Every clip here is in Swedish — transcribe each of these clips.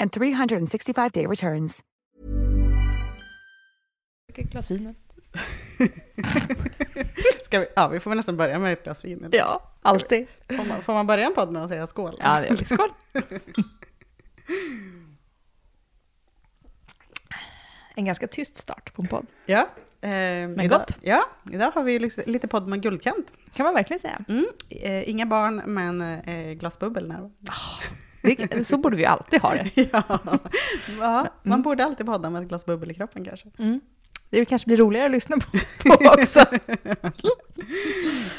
and 365-day returns. Ett glas vin. Ska vi, ja, vi får väl nästan börja med ett glas vin. eller? Ja, alltid. Får man, får man börja en podd med att säga skål? Ja, det gör vi. Skål. En ganska tyst start på en podd, Ja. Eh, Men idag, gott. Ja, idag har vi liksom lite podd med guldkant. kan man verkligen säga. Mm. Eh, inga barn, men eh, glasbubbel närvarande. Det, så borde vi ju alltid ha det. ja. ja, man borde alltid podda med ett glas bubbel i kroppen kanske. Mm. Det kanske blir roligare att lyssna på, på också.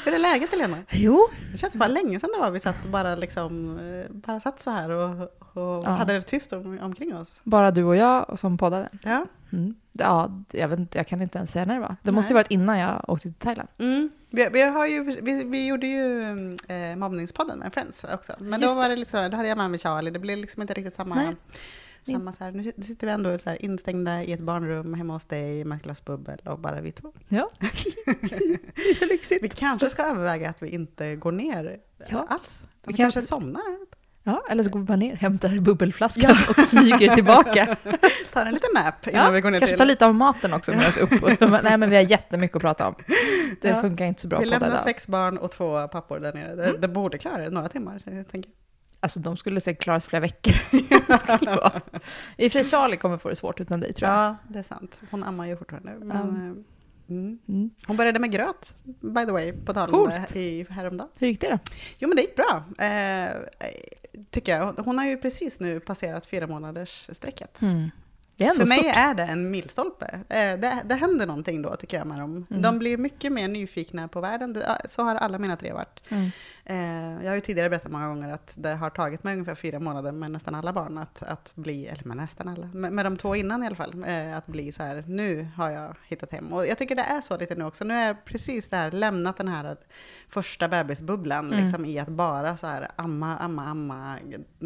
Hur är läget Helena? Jo, Det känns bara länge sedan det var vi satt bara liksom, eh, bara satt så här och, och Ja. hade det tyst om, omkring oss. bara du och jag och som poddade. Ja. Mm. Ja, jag, vet inte, jag kan inte ens säga när det var. Det måste ju varit innan jag åkte till Thailand. Mm. Vi, vi, har ju, vi, vi gjorde ju eh, mobbningspodden med Friends också. Men då, Just var det liksom, då hade jag med mig Charlie. Det blev liksom inte riktigt samma... Nej. Samma så här, nu sit- sitter vi ändå så här instängda i ett barnrum hemma hos dig med ett glas bubbel och bara vi två. Ja, det är så lyxigt. Vi kanske ska överväga att vi inte går ner Ja. alls. Vi, Vi kanske kanske- somnar. Ja, eller så går vi bara ner, hämtar bubbelflaskan och smyger tillbaka. Tar en liten nap innan Ja, vi går ner kanske till... ta lite av maten också med oss upp. Och så, nej, men vi har jättemycket att prata om. Det Ja. funkar inte så bra vi på lämnar det. sex barn och två pappor där nere. Det, Mm. det borde klara det några timmar. Tänker. Alltså de skulle säkert klara sig flera veckor. I och för sig Charlie kommer få det svårt utan dig tror jag. Ja, det är sant. Hon ammar ju fortfarande. Men, eh, mm. Mm. Hon började med gröt, by the way, på tal om det i, häromdagen. Hur gick det då? Jo, men det gick bra, eh, tycker jag. Hon har ju precis nu passerat fyra månaders strecket. Mm. För mig stort. är det en milstolpe. Eh, det, det händer någonting då, tycker jag, med dem. Mm. De blir mycket mer nyfikna på världen. Så har alla mina tre varit. Eh, jag har ju tidigare berättat många gånger att det har tagit mig ungefär fyra månader med nästan alla barn att, att bli, eller med nästan alla, med, med de två innan i alla fall, eh, att bli så här, nu har jag hittat hem. Och jag tycker det är så lite nu också. Nu är jag precis där, lämnat den här första bebisbubblan, Mm. liksom i att bara så här amma, amma, amma,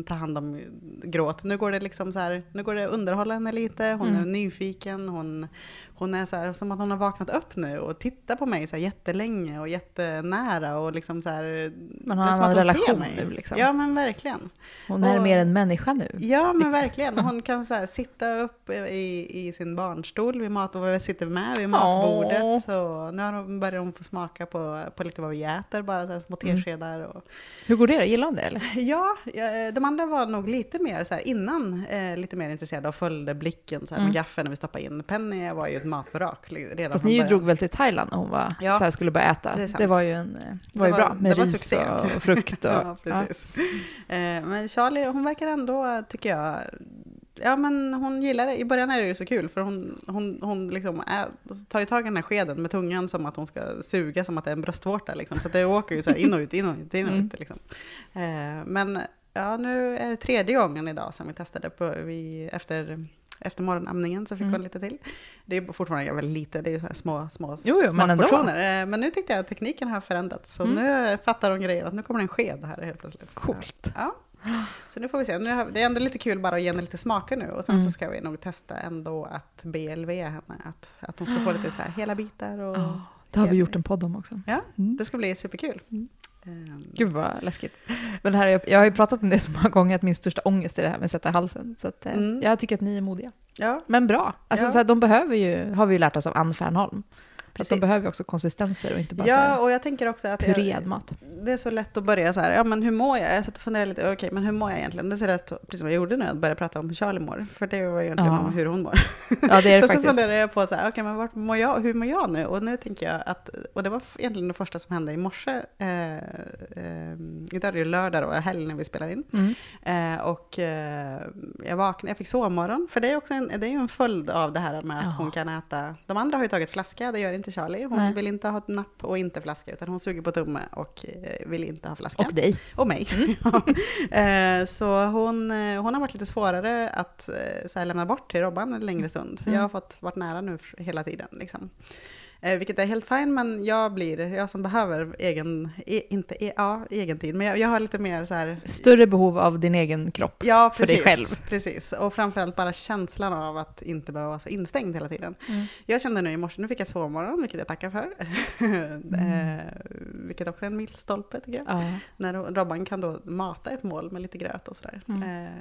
ta hand om gråt. Nu går det liksom så här, nu går det underhålla henne lite, hon är Mm. nyfiken, hon, hon är så här, som att hon har vaknat upp nu och tittar på mig så här jättelänge och jättenära och liksom så här. Man har är en annan relation nu liksom. Ja men verkligen. Hon är och- mer en människa nu. Ja men verkligen. Hon kan så här, sitta upp i, i sin barnstol vid mat och vi sitter med vid matbordet. Och nu har hon, börjar hon få smaka på, på lite vad vi äter, bara så små Mm. teskedar. Och, Hur går det då? Gillar hon det eller? Ja, de andra var nog lite mer så här innan, eh, lite mer intresserade och följde blicken så här Mm. med gaffeln när vi stoppade in. Penny var ju ett matvrak redan Fast ni början. drog väl till Thailand när hon var, Ja. så här, skulle börja äta. Det Det, var ju, en, eh, var ju Det bra var- med var ris succé. och, frukt. Och, ja, precis. Eh, men Charlie, hon verkar ändå, tycker jag, ja men hon gillar det. I början är det ju så kul för hon, hon, hon liksom är, tar ju tag i den här skeden med tungan som att hon ska suga som att det är en bröstvårta liksom. Så det åker ju så här in och ut, in och ut, in och Mm. ut liksom. Eh, men ja, nu är det tredje gången idag som vi testade på, vi, efter efter morgonamningen så fick Mm. hon lite till. Det är fortfarande väldigt lite, det är ju så här små, små Jo, jo, men ändå. smakportioner. Eh, Men nu tyckte jag att tekniken har förändrats. Så Mm. nu fattar hon grejer att nu kommer det en sked här helt plötsligt. Coolt. Ja. Så nu får vi se. Nu har, det är ändå lite kul bara att ge henne lite smaker nu. Och sen Mm. så ska vi nog testa ändå att BLV henne. Att, att hon ska få lite så här hela bitar. Och, Ja, det har vi gjort en podd om också. Ja, Mm. det ska bli superkul. Mm. Ehm, Gud vad läskigt. Men här, är- jag har ju pratat om det så många gånger, att min största ångest är det här med att sätta halsen. Så att, eh, Mm. jag tycker att ni är modiga. ja, Men bra. Alltså, Ja. så här, de behöver ju, har vi ju lärt oss av Ann Fernholm, Att de behöver också konsistenser och inte bara så Ja, och jag tänker också att puréad mat. det är så lätt att börja så här, ja men hur mår jag? Jag satt och funderade lite, okej men hur mår jag egentligen? Det är så lätt, precis som jag gjorde nu, att börja prata om hur Charlie mår. För det var egentligen Ja. om hur hon mår. Ja, det är det så, så faktiskt. funderade jag på så här, okej men vart mår jag, hur mår jag nu? Och nu tänker jag att, och det var egentligen det första som hände i morse. Eh, eh, idag är det ju lördag då, helg när vi spelar in. Mm. Eh, och eh, jag vaknade, jag fick sovmorgon, för det är, också en, det är ju en följd av det här med att Ja. hon kan äta. De andra har ju tagit flaska, det gör inte Charlie. Hon Nej. vill inte ha napp och inte flaska, utan hon suger på tumme och eh, vill inte ha flaska. Och dig. Och mig. eh, så hon, eh, hon har varit lite svårare att så här, lämna bort till Robban en längre stund. Mm. Jag har fått varit nära nu hela tiden. Liksom. Eh, vilket är helt fint, men jag blir, jag som behöver egen, e, inte e, ja, egen tid, men jag, jag har lite mer så här, Större behov av din egen kropp. Ja, för dig precis, själv. Precis, och framförallt bara känslan av att inte behöva vara så instängd hela tiden. Mm. Jag kände nu i morse, nu fick jag sovmorgon, vilket jag tackar för. eh, vilket också är en milstolpe tycker jag. Ja. När Robban kan då mata ett mål med lite gröt och sådär. Mm. Eh,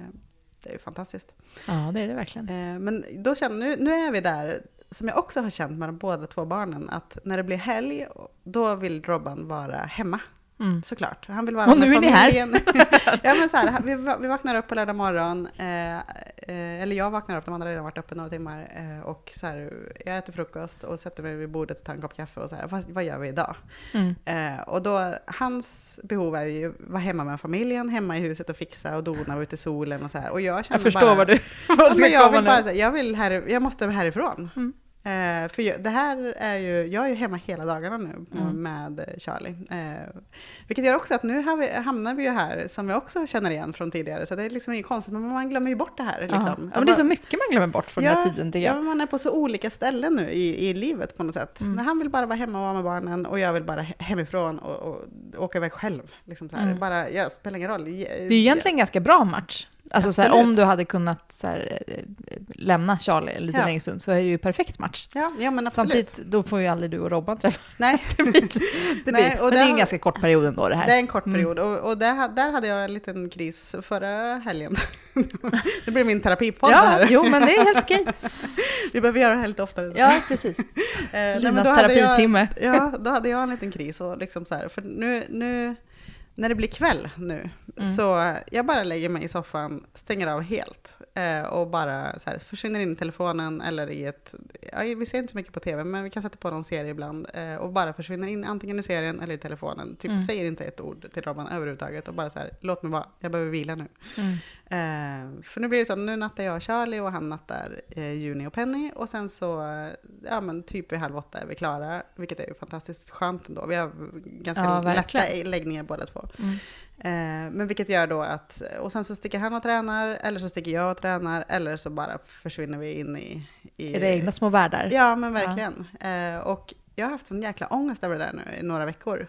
det är ju fantastiskt. ja, det är det verkligen. Eh, men då känner, nu, nu är vi där, som jag också har känt med de båda två barnen, att när det blir helg, då vill Robban vara hemma. Mm. Såklart. Han vill vara Och med nu är ni här. ja, men så här, vi, vi vaknar upp på lördag morgon, eh, eh, eller jag vaknar upp, de andra har redan varit uppe några timmar, eh, och så här, jag äter frukost och sätter mig vid bordet och tar en kopp kaffe och så här, vad, vad gör vi idag? Mm. Eh, och då, hans behov är ju att vara hemma med familjen, hemma i huset och fixa och dona och ute i solen och så här. Och jag känner Jag förstår bara, vad du, vad du ska jag komma vill bara nu. säga, jag, vill här, jag måste härifrån. Mm. Eh, för jag, det här är ju, jag är ju hemma hela dagarna nu Mm. med Charlie. Eh, vilket gör också att nu vi, hamnar vi ju här, som jag också känner igen från tidigare, så det är liksom inget konstigt, men man glömmer ju bort det här. Ja. Liksom. Ja, men det är så mycket man glömmer bort från den här tiden tycker Ja, jag. men man är på så olika ställen nu i, i livet på något sätt. Mm. Han vill bara vara hemma och vara med barnen och jag vill bara he- hemifrån och, och åka iväg själv. Liksom så här. Mm. Bara, ja, spelar ingen roll. Det är ju egentligen en ganska bra match. Alltså så här, om du hade kunnat så här, eh, lämna Charlie en liten Ja. längre stund så är det ju perfekt match. Ja, ja men absolut. Samtidigt, då får ju aldrig du och Robban träffas. Nej. Det blir, det Nej, blir, och men det är en har- ganska kort period ändå det här. Det är en kort Mm. period och, och där, där hade jag en liten kris förra helgen. det blir min terapipodd det ja, här. jo men det är helt okej. Vi behöver göra det här lite oftare. Ja, precis. Eh, nej, Linas då hade jag- terapitimme. Ja, då hade jag en liten kris och liksom så här, för nu, nu när det blir kväll nu, Mm. så jag bara lägger mig i soffan, stänger av helt eh, och bara så här, försvinner in i telefonen eller i ett, ja, vi ser inte så mycket på tv, men vi kan sätta på någon serie ibland eh, och bara försvinner in antingen i serien eller i telefonen. Typ Mm. säger inte ett ord till Robban överhuvudtaget och bara så här, låt mig vara, jag behöver vila nu. Mm. Eh, för nu blir det så, nu nattar jag Charlie och han nattar eh, Juni och Penny och sen så, ja men typ vid halv åtta är vi klara, vilket är ju fantastiskt skönt ändå. Vi har ganska Ja, lätta läggningar båda två. Mm. Eh, men vilket gör då att, och sen så sticker han och tränar, eller så sticker jag och tränar, eller så bara försvinner vi in i... i Era egna små världar. Ja, men verkligen. Eh, och jag har haft sån jäkla ångest över det där nu i några veckor.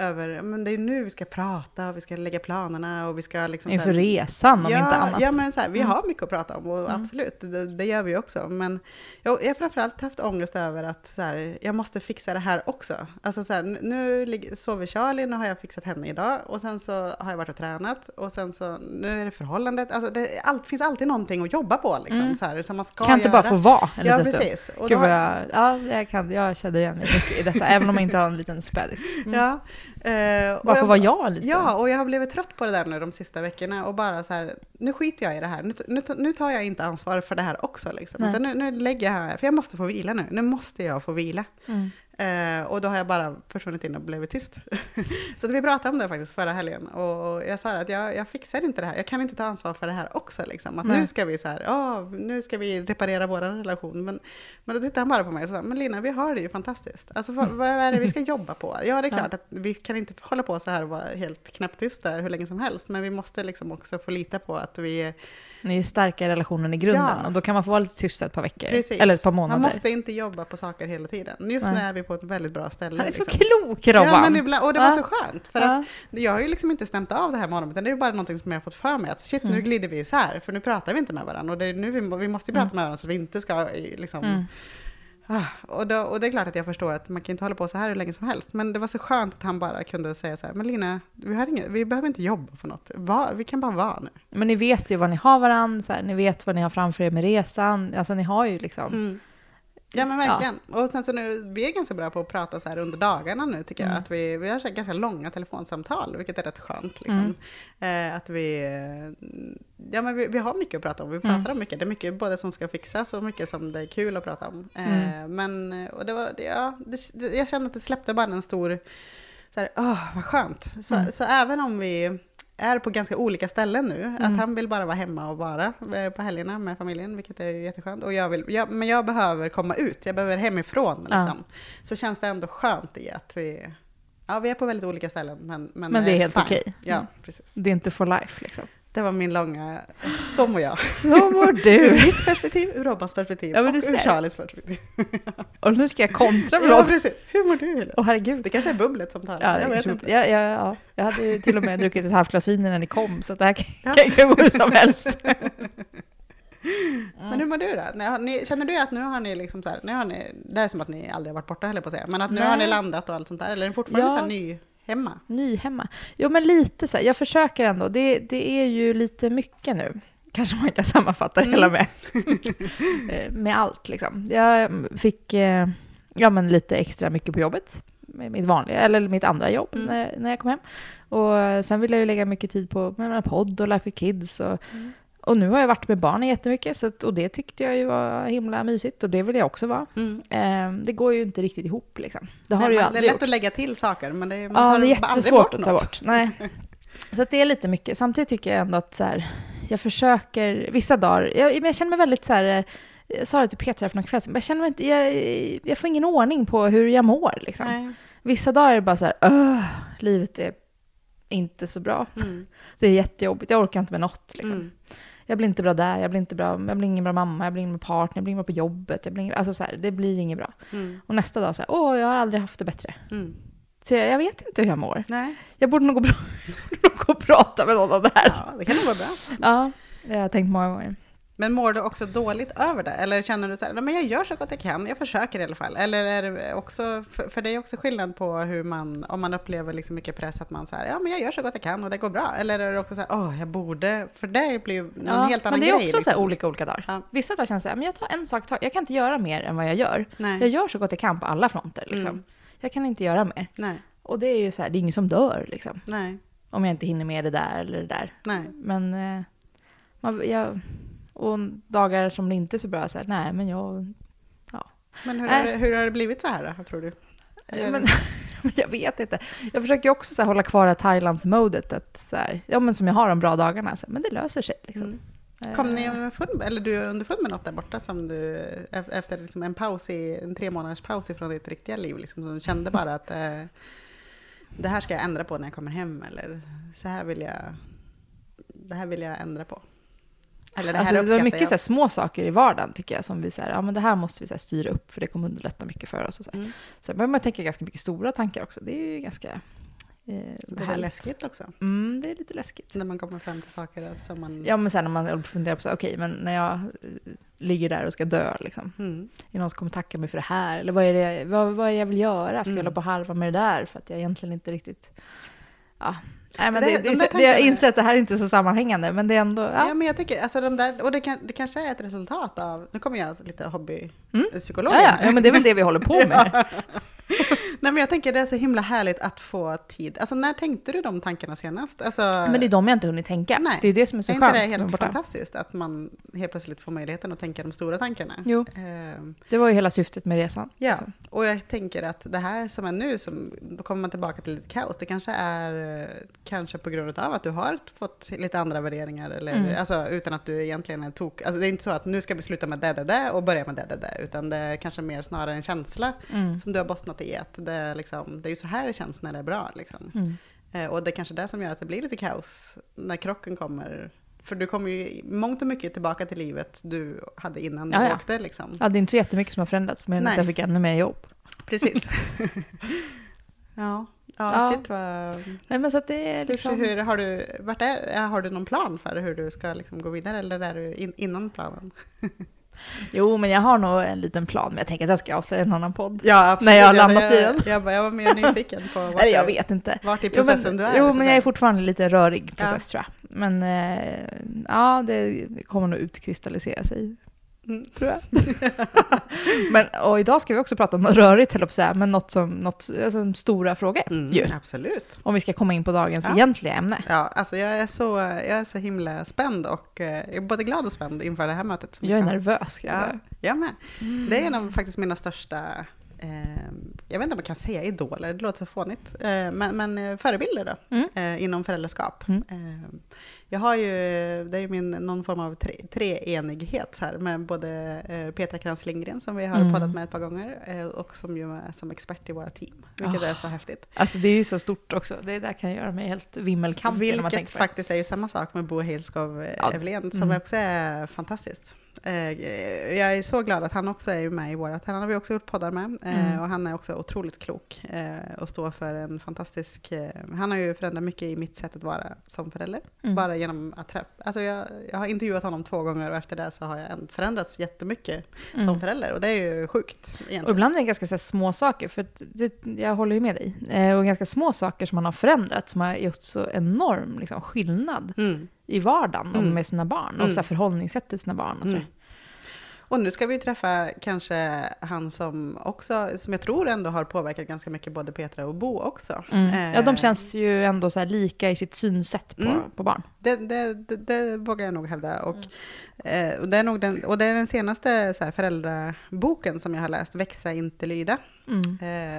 Över, men det är nu vi ska prata och vi ska lägga planerna och vi ska liksom... Inför här- resan om ja, inte annat. Ja, men så här, vi Mm. har mycket att prata om och Mm. absolut, det, det gör vi också. Men jag, jag har framförallt haft ångest över att så här, jag måste fixa det här också. Alltså så här, nu- ligger- sover Charlie, nu har jag fixat henne idag och sen så har jag varit och tränat och sen så nu är det förhållandet. Alltså det allt, finns alltid någonting att jobba på liksom, Mm. så här, som man ska kan inte göra. bara få vara en Ja, liten stund. precis. Och Gud då- jag, ja, jag, kan, jag känner igen mig mycket i detta, även om jag inte har en liten spädis. Mm. Ja, eh, få jag- vara jag en liten Ja, och jag har blivit trött på det där nu de sista veckorna och bara så här, nu skiter jag i det här. Nu, nu, nu tar jag inte ansvar för det här också. Liksom. Nu, nu lägger jag här, för jag måste få vila nu. Nu måste jag få vila. Mm. Eh, och då har jag bara försvunnit in och blivit tyst. så vi pratade om det faktiskt förra helgen. Och jag sa att jag, jag fixar inte det här. Jag kan inte ta ansvar för det här också. Liksom. Att nu ska vi så här, "Ja, nu ska vi reparera vår relation. Men, men då tittade han bara på mig och sa, men Lina, vi har det ju fantastiskt. Alltså vad, vad är det vi ska jobba på? Ja, det är klart att vi kan inte hålla på så här och vara helt knäpptysta hur länge som helst. Men vi måste liksom också få lita på att vi är Ni är starka i relationen i grunden Ja. och då kan man få vara lite tysta ett par veckor. Precis. Eller ett par månader. Man måste inte jobba på saker hela tiden. Just Nej. nu är vi på ett väldigt bra ställe. Han är så liksom. klok Robban! Ja, men ibland, och det var Ja. så skönt. För att jag har ju liksom inte stämt av det här med honom, utan det är bara någonting som jag har fått för mig. Att shit, nu Mm. glider vi isär, för nu pratar vi inte med varandra. Och det är nu vi, vi måste ju prata med varandra så vi inte ska liksom... Mm. Ah, och, då, och det är klart att jag förstår att man kan inte hålla på så här hur länge som helst. Men det var så skönt att han bara kunde säga så här, men Lina, vi, har inget, vi behöver inte jobba på något. Va, vi kan bara vara nu. Men ni vet ju vad ni har varandra, så här, ni vet vad ni har framför er med resan. Alltså ni har ju liksom, Mm. Ja men verkligen. Och sen så nu, vi är ganska bra på att prata så här under dagarna nu tycker jag. Mm. Att vi, vi har så ganska långa telefonsamtal, vilket är rätt skönt. Liksom. Mm. Eh, att vi, eh, ja men vi, vi har mycket att prata om. Vi pratar Mm. om mycket. Det är mycket både som ska fixas och mycket som det är kul att prata om. Eh, Mm. Men, eh, och det var, det- ja, det, jag kände att det släppte bara en stor, så här, åh vad skönt. Så, Mm. så även om vi är på ganska olika ställen nu. Mm. Att han vill bara vara hemma och vara eh, på helgerna med familjen, vilket är ju jätteskönt. Och jag vill, jag, men jag behöver komma ut, jag behöver hemifrån. Ja. Liksom. Så känns det ändå skönt i att vi, ja vi är på väldigt olika ställen. Men, men, Men det är helt fine. okej. Ja, Mm. precis. Det är inte for life liksom. Det var min långa, så mår jag. Så mår Ur du. mitt perspektiv, ur Robbans perspektiv Ja, och ur. Charlies perspektiv. Och nu ska jag kontra med Ja, precis. Hur mår du? Åh herregud. Det kanske är bubblet som tar Ja, det jag vet inte. ja, ja, ja. Jag hade till och med druckit ett halvt glas vin innan ni kom, så det här kan, Ja. kan, gå hur som helst. Men hur mår du då? Ni, känner du att nu har ni liksom så här, nu har ni, det är som att ni aldrig har varit borta jag på att säga, men att nu Nej. har ni landat och allt sånt där, eller är ni fortfarande Ja. så här ny hemma? Ny hemma. Jo, men lite så här. Jag försöker ändå. Det, det är ju lite mycket nu. Kanske man kan sammanfatta det hela med. Eh, med allt liksom. Jag fick eh, ja, men lite extra mycket på jobbet. Med mitt vanliga, eller mitt andra jobb Mm. när, när jag kom hem. Och sen ville jag ju lägga mycket tid på med mina podd och Life with Kids. Och, Mm. Och nu har jag varit med barnen jättemycket. Så att, och det tyckte jag ju var himla mysigt. Och det vill jag också vara. Mm. Eh, det går ju inte riktigt ihop liksom. Det har Nej, ju man, det är lätt gjort. att lägga till saker, men det är, man Ja, tar det är jättesvårt att ta bort. Nej. Så att det är lite mycket. Samtidigt tycker jag ändå att så här, jag försöker, vissa dagar, jag, jag känner mig väldigt så här, eh, jag sa det till Petra för någon kväll jag känner mig inte, jag, jag får ingen ordning på hur jag mår liksom. Nej. Vissa dagar är det bara så här, "Ugh, livet är inte så bra. Mm. Det är jättejobbigt, jag orkar inte med något liksom. Mm. Jag blir inte bra där, jag blir inte bra, jag blir ingen bra mamma, jag blir ingen bra partner, jag blir ingen bra på jobbet, jag blir ingen, alltså så här, det blir inget bra. Mm. Och nästa dag så här, åh, jag har aldrig haft det bättre. Mm. Så jag, jag vet inte hur jag mår. Nej, Jag borde nog gå, gå och prata med någon om det här. ja, det kan nog vara bra. Ja, det har jag tänkt många gånger. Men mår du också dåligt över det? Eller känner du så här, "Nej, men jag gör så gott jag kan, jag försöker i alla fall? Eller är det också, för, för det är också skillnad på hur man, om man upplever liksom mycket press, att man säger ja men jag gör så gott jag kan och det går bra. Eller är det också så här, åh jag borde, för det blir ju en helt annan men det är grej. också så här liksom. olika olika dagar. Ja. Vissa dagar känns det så här, men jag tar en sak. Jag kan inte göra mer än vad jag gör. Nej. Jag gör så gott jag kan på alla fronter. Liksom. Mm. Jag kan inte göra mer. Nej, Och det är ju så här, det är ingen som dör liksom. nej, Om jag inte hinner med det där eller det där. nej. Men, eh, man, jag, och dagar som det inte är så bra, så här, nej men jag, Men hur, Nej. har det, hur har det blivit så här då, tror du? Eller- men, jag vet inte. Jag försöker också så här, hålla kvar det Thailand-modet, att så här, ja men som jag har de bra dagarna, så här, men det löser sig liksom. Mm. Kom ni Eh, underfund, eller du underfund med något där borta som du, ef- efter liksom en paus i, en tre månaders paus ifrån ditt riktiga liv, liksom, som du kände bara att eh, det här ska jag ändra på när jag kommer hem, eller så här vill jag, det här vill jag ändra på. Eller det här Alltså, det var mycket jag. så här, små saker i vardagen tycker jag som vi säger, ja men det här måste vi så här, styra upp för det kommer underlätta mycket för oss. Och så här. Mm. Sen behöver man tänka ganska mycket stora tankar också. Det är ju ganska eh, Det är läskigt också, Mm, det är lite läskigt. när man kommer fram till saker som man... Ja men sen när man funderar på så okej men när jag eh, ligger där och ska dö liksom. Mm. Är det någon som kommer tacka mig för det här? Eller vad är det, vad, vad är det jag vill göra? Ska jag Mm. hålla på och harva med det där? För att jag egentligen inte riktigt... Ja. Nej, men Det- det, de det, det, jag inser att det här är inte så sammanhängande, men det är ändå... Ja. Ja. men jag tycker, alltså de där, och det, kan, det kanske är ett resultat av, nu kommer jag alltså lite Mm. hobbypsykolog. Ja, ja, ja, men det är väl det vi håller på med. Nej men jag tänker det är så himla härligt att få tid. Alltså när tänkte du de tankarna senast? Alltså, Men det är de jag inte hunnit tänka. Nej. Det är det som är så är inte skönt. det som är helt fantastiskt att man helt plötsligt får möjligheten att tänka de stora tankarna? Jo, Ehm, det var ju hela syftet med resan. ja, liksom. och jag tänker att det här som är nu, som, då kommer man tillbaka till lite kaos. Det kanske är kanske på grund av att du har fått lite andra värderingar, eller, Mm. alltså, utan att du egentligen är tok. Alltså, det är inte så att nu ska vi sluta med det, det, det och börja med det, det, det, utan det är kanske mer snarare en känsla Mm. som du har bottnat i. Att det, är liksom, det är ju så här det känns när det är bra. Liksom. Mm. Eh, och det är kanske det som gör att det blir lite kaos när krocken kommer. För du kommer ju mångt och mycket tillbaka till livet du hade innan du Ja, ja. åkte. Liksom. Ja, det är inte så jättemycket som har förändrats, men Nej. att jag fick ännu mer jobb. Precis. ja, ja, Ja. shit vad... Nej, men så att det är Hur, liksom... hur, har, du, vart är, har du någon plan för hur du ska liksom gå vidare eller är du in, innan planen? Jo, men jag har nog en liten plan, men jag tänker att jag ska avslöja i en annan podd. Ja, När jag har Jag- landat i jag, den. Jag, bara- jag var mer nyfiken på vart, Eller jag vet inte. vart i Jo, processen men, du är. jo, men jag är fortfarande lite rörig process Ja. tror jag. Men eh, ja, det kommer nog utkristallisera sig tror jag. men, och idag ska vi också prata om rörigt, höll jag på att säga, men något som, något, alltså, stora frågor Mm, ju. absolut. Om vi ska komma in på dagens Ja. egentliga ämne. Ja, alltså jag är så, jag är så himla spänd och eh, jag är både glad och spänd inför det här mötet. Jag är nervös, Ja, jag med. Det är en av faktiskt mina största, jag vet inte om man kan säga idoler, det låter så fånigt, eh, men, men eh, förebilder då, Mm. eh, inom föräldraskap. Mm. Eh, jag har ju, det är ju min, någon form av tre, treenighet här med både eh, Petra Krantz Lindgren som vi har Mm. poddat med ett par gånger och som ju är som expert i våra team, vilket Ah. är så häftigt. Alltså det är ju så stort också. Det där kan göra mig helt vimmelkantig Vilket faktiskt är ju samma sak med Bo Heilskov Ja. Evelén, som Mm. också är fantastiskt. Eh, Jag är så glad att han också är med i vårat. Han har vi också gjort poddar med. eh, Mm. Och han är också otroligt klok eh, och står för en fantastisk... Han har ju förändrat mycket i mitt sätt att vara som förälder. Mm. Bara genom att träffa... Alltså jag, jag har intervjuat honom två gånger och efter det så har jag förändrats jättemycket Mm. som förälder. Och det är ju sjukt Och egentligen. ibland är det ganska så små saker, för det, jag håller ju med dig. Och ganska små saker som man har förändrat, som har gjort så enorm liksom, skillnad Mm. I vardagen och Mm. med sina barn. Och Mm. så förhållningssätt till sina barn. Och så. Mm. Och nu ska vi träffa kanske han som också, som jag tror ändå har påverkat ganska mycket både Petra och Bo också. Mm. Ja, de Eh, känns ju ändå så här lika i sitt synsätt på, Mm. på barn. Det, det, det, det vågar jag nog hävda. Och, Mm. eh, och, det är nog den, och det är den senaste så här, föräldraboken som jag har läst, Växa inte lyda, Mm.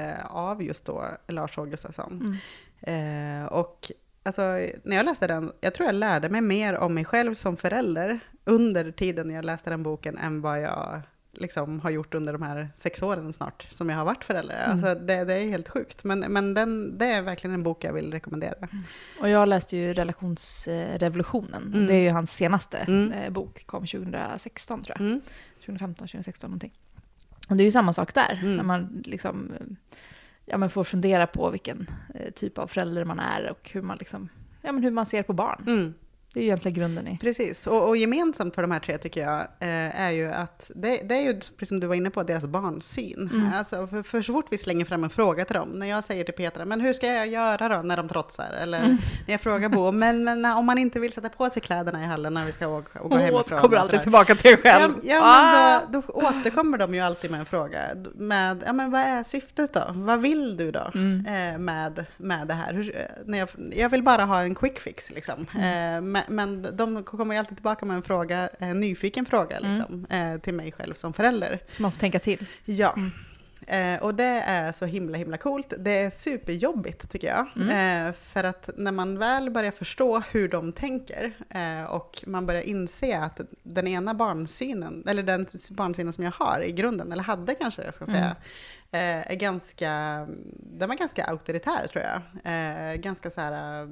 eh, av just då Lars. Mm. Eh, och alltså, när jag läste den, jag tror jag lärde mig mer om mig själv som förälder under tiden jag läste den boken än vad jag liksom har gjort under de här sex åren snart som jag har varit förälder. Mm. Alltså, det, det är helt sjukt. Men, men den, det är verkligen en bok jag vill rekommendera. Och jag läste ju Relationsrevolutionen. Mm. Det är ju hans senaste Mm. eh, bok, kom 2016 tror jag. Mm. 2015, 2016 någonting. Och det är ju samma sak där, Mm. när man liksom ja, men får fundera på vilken eh, typ av förälder man är och hur man, liksom, ja, men hur man ser på barn. Mm. Det är ju egentligen grunden i... Precis, och, och gemensamt för de här tre tycker jag eh, är ju att det, det är ju, precis som du var inne på, deras barnsyn. Mm. Alltså, för, för så fort vi slänger fram en fråga till dem, när jag säger till Petra, men hur ska jag göra då när de trotsar? Eller Mm. när jag frågar Bo, men, men om man inte vill sätta på sig kläderna i hallen när vi ska åka och gå Åh, hemifrån. kommer alltid tillbaka till själv. Ja, ja Ah! men då, då återkommer de ju alltid med en fråga. Med, ja, men vad är syftet då? Vad vill du då Mm. eh, med, med det här? Hur, eh, när jag, jag vill bara ha en quick fix liksom. Mm. Eh, men, men de kommer ju alltid tillbaka med en fråga, en nyfiken fråga Mm. liksom, eh, till mig själv som förälder. Så man får tänka till. Ja. Mm. Eh, och det är så himla himla coolt. Det är superjobbigt tycker jag. Mm. Eh, för att när man väl börjar förstå hur de tänker eh, och man börjar inse att den ena barnsynen, eller den barnsynen som jag har i grunden, eller hade kanske jag ska säga, eh, är ganska, den var ganska auktoritär tror jag. Eh, ganska så här, eh,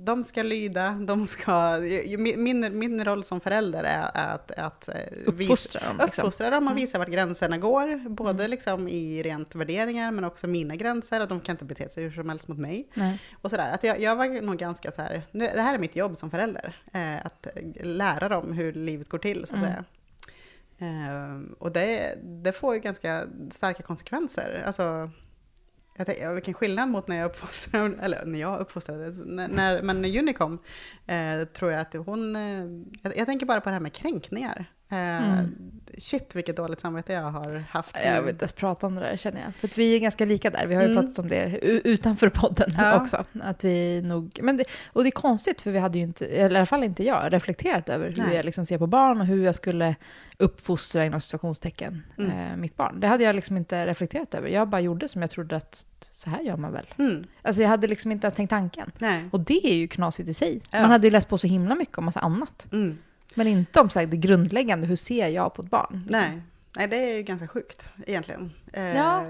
de ska lyda, de ska, min, min, roll som förälder är att, att eh, Uppfostra dem. Liksom. Uppfostra dem och Mm. visa vart gränserna går, både liksom i rent värderingar men också mina gränser, att de kan inte bete sig hur som helst mot mig. Nej. Och sådär, att jag, jag var nog ganska så här, nu, det här är mitt jobb som förälder, eh, att lära dem hur livet går till så att Mm. säga. Eh, och det, det får ju ganska starka konsekvenser. Alltså, jag tänkte, ja, vilken skillnad mot när jag uppfostrade, eller när jag uppfostrade, när, när, men när Juni kom, eh, tror jag att hon, eh, jag, jag tänker bara på det här med kränkningar. Eh, Mm. Shit vilket dåligt samvete jag har haft. Jag nu. vill inte ens prata om det där känner jag. För vi är ganska lika där. Vi har ju Mm. pratat om det utanför podden Ja. också. Att vi nog, men det, och det är konstigt för vi hade ju inte, eller i alla fall inte jag, reflekterat över hur Nej. jag liksom ser på barn och hur jag skulle uppfostra inom situationstecken Mm. eh, mitt barn. Det hade jag liksom inte reflekterat över. Jag bara gjorde som jag trodde att så här gör man väl. Mm. Alltså jag hade liksom inte ens tänkt tanken. Nej. Och det är ju knasigt i sig. Ja. Man hade ju läst på så himla mycket om massa annat. Mm. Men inte om så här, det grundläggande, hur ser jag på ett barn? liksom. Nej. Nej, det är ju ganska sjukt egentligen. Eh, Ja.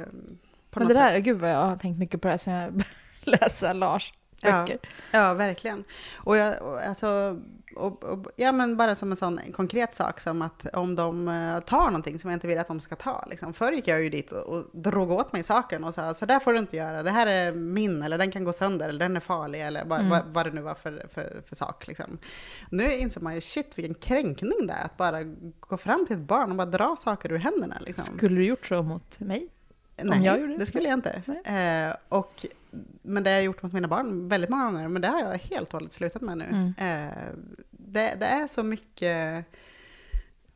på Men det där, sätt. gud vad jag har tänkt mycket på det här sen jag läsa Lars böcker. Ja, verkligen. Och, jag, och, alltså, och, och, ja, men bara som en sån konkret sak som att om de eh, tar någonting som jag inte vill att de ska ta. Liksom. Förr gick jag ju dit och, och drog åt mig saken och sa så där får du inte göra, det här är min, eller den kan gå sönder, eller den är farlig, eller vad, Mm. vad, vad det nu var för, för, för sak. Liksom. Nu inser man ju, shit vilken kränkning det är att bara gå fram till ett barn och bara dra saker ur händerna. Liksom. Skulle du gjort så mot mig? Nej, det skulle jag inte. Eh, och, men det har jag gjort mot mina barn väldigt många gånger, men det har jag helt och hållet slutat med nu. Mm. Eh, det, det är så mycket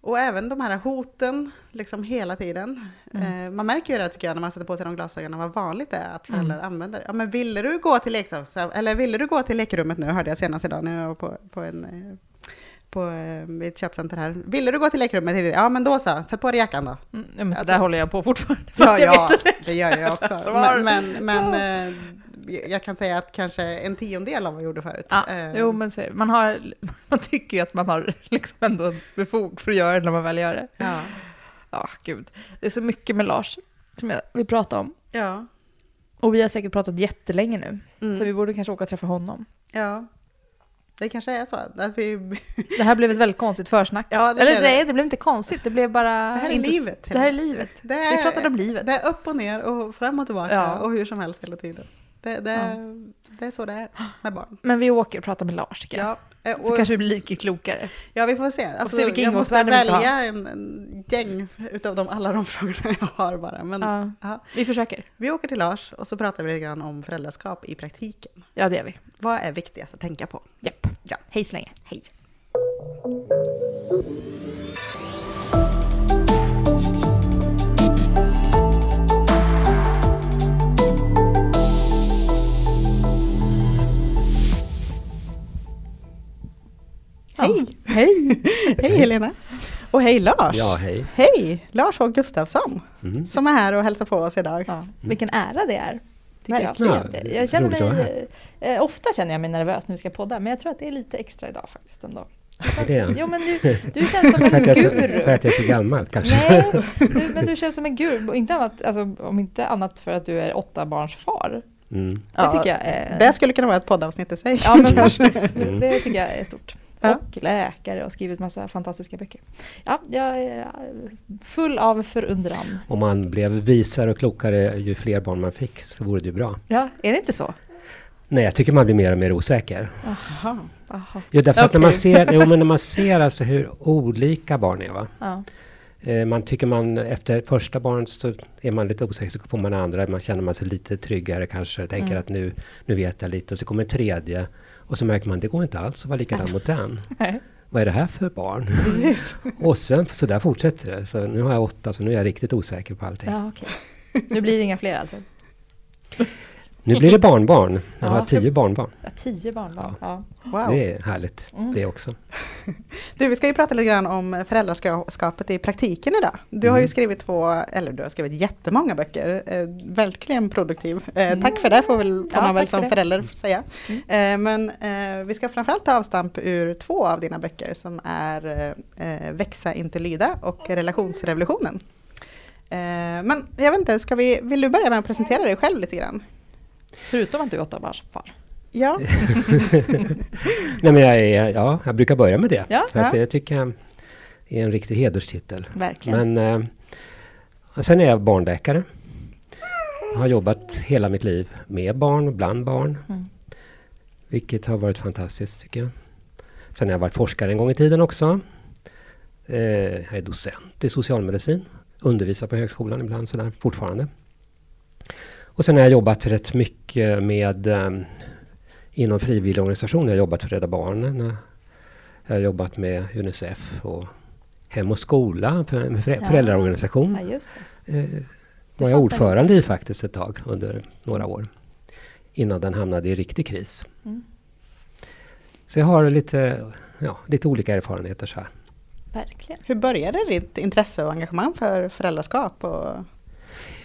Och även de här hoten, liksom hela tiden. Mm. Eh, man märker ju det tycker jag när man sätter på sig de glasögonen, vad vanligt det är att föräldrar Mm. använder. Ja men ville du gå till leksaks, eller ville du gå till lekrummet nu, hörde jag senast idag när jag var på, på en eh, på eh, ett köpcenter här. Ville du gå till lekrummet? Ja men då så, sätt på dig jackan då. Mm, ja, men så Alltså- där håller jag på fortfarande. Ja, ja, det gör jag också. Men, men, men eh, jag kan säga att kanske en tiondel av vad jag gjorde förut. Ja, Eh, jo, men så. Man, har, man tycker ju att man har liksom ändå befog för att göra det när man väl gör det. Ja. Ja, gud. Det är så mycket med Lars som jag vill prata om. Ja. Och vi har säkert pratat jättelänge nu, Mm. så vi borde kanske åka och träffa honom. ja. Det kanske är så att vi... Det här blev ett väldigt konstigt försnack. Ja, det Eller det. nej, det blev inte konstigt, det blev bara... Det här är inte- livet. Det här är livet. Det är, Vi pratade om livet. Det är upp och ner och fram och tillbaka Ja. och hur som helst hela tiden. Det, det, Ja. det är så det är med barn. Men vi åker och pratar med Lars tycker jag. Ja, eh, Så och, kanske vi blir lite klokare. ja, vi får se. Alltså, se vilka jag måste välja en, en gäng utav de, alla de frågorna jag har bara. Men Ja, ja, vi försöker. vi åker till Lars och så pratar vi lite grann om föräldraskap i praktiken. Ja, det gör vi. Vad är viktigast att tänka på? Japp. Ja. Hej så länge. Hej! Hej! Hej! Hej Helena! Och hej Lars! Ja, hej. Hej! Lars H Gustafsson Mm. som är här och hälsar på oss idag. Ja, vilken ära det är. Verkligen. jag. Ja, jag känner mig, eh, ofta känner jag mig nervös när vi ska podda, men jag tror att det är lite extra idag faktiskt ändå. Det? Jo men du, du känns som en guru. för att jag är så gammal kanske? Nej, du, men du känns som en guru. Inte annat, alltså, om inte annat för att du är åtta barns far. Mm. Det Ja, jag är... Det skulle kunna vara ett poddavsnitt i sig. Ja men faktiskt, Mm. det tycker jag är stort. Ja. Och läkare och skrivit massa fantastiska böcker. Ja, jag är full av förundran. Om man blev visare och klokare ju fler barn man fick så vore det ju bra. Ja, är det inte så? Nej, jag tycker man blir mer och mer osäker. Jaha. Aha. Jo, därför att när man ser, jo, men när man ser alltså hur olika barn är. Va? Ja. Eh, man tycker man efter första barn så är man lite osäker, så får man andra, man känner man sig lite tryggare kanske, tänker Mm. att nu, nu vet jag lite, och så kommer tredje, och så märker man det går inte alls att vara likadan mot den. Nej. Vad är det här för barn? Precis. Och sen, så där fortsätter det. Så nu har jag åtta, så nu är jag riktigt osäker på allting. Ja, okej. Nu blir det inga fler alltså? Nu blir det barnbarn. Jag Ja, har tio barnbarn. Ja, tio barnbarn. Ja. Wow. Det är härligt Mm. det också. Du, vi ska ju prata lite grann om föräldraskapet i praktiken idag. Du har ju Mm. skrivit två, eller du har skrivit jättemånga böcker. Eh, verkligen produktiv. Eh, Tack för det får, väl, får Mm. Ja, man väl för som det. förälder säga. Mm. Eh, men eh, vi ska framförallt ta avstamp ur två av dina böcker som är eh, Växa inte lyda och Relationsrevolutionen. Eh, men jag vet inte, ska vi, vill du börja med att presentera dig själv lite grann? Förutom att du är åtta barns far. Ja, Nej, men jag, är, ja, jag brukar börja med det. Ja. För att Ja. det tycker jag är en riktig hederstitel. Verkligen. Men eh, sen är jag barnläkare. Jag har jobbat hela mitt liv med barn och bland barn. Mm. Vilket har varit fantastiskt tycker jag. Sen har jag varit forskare en gång i tiden också. Eh, jag är docent i socialmedicin. Undervisar på högskolan ibland sådär fortfarande. Och sen har jag jobbat rätt mycket med eh, inom frivilligorganisationer. Jag har jobbat för Rädda Barnen. Jag har jobbat med Unicef och Hem och skola, för, Ja. föräldraorganisation. Ja, just det. Eh, Det var jag ordförande i faktiskt ett tag under några år. Innan den hamnade i riktig kris. Mm. Så jag har lite, ja, lite olika erfarenheter så här. Verkligen. hur började ditt intresse och engagemang för föräldraskap? Och,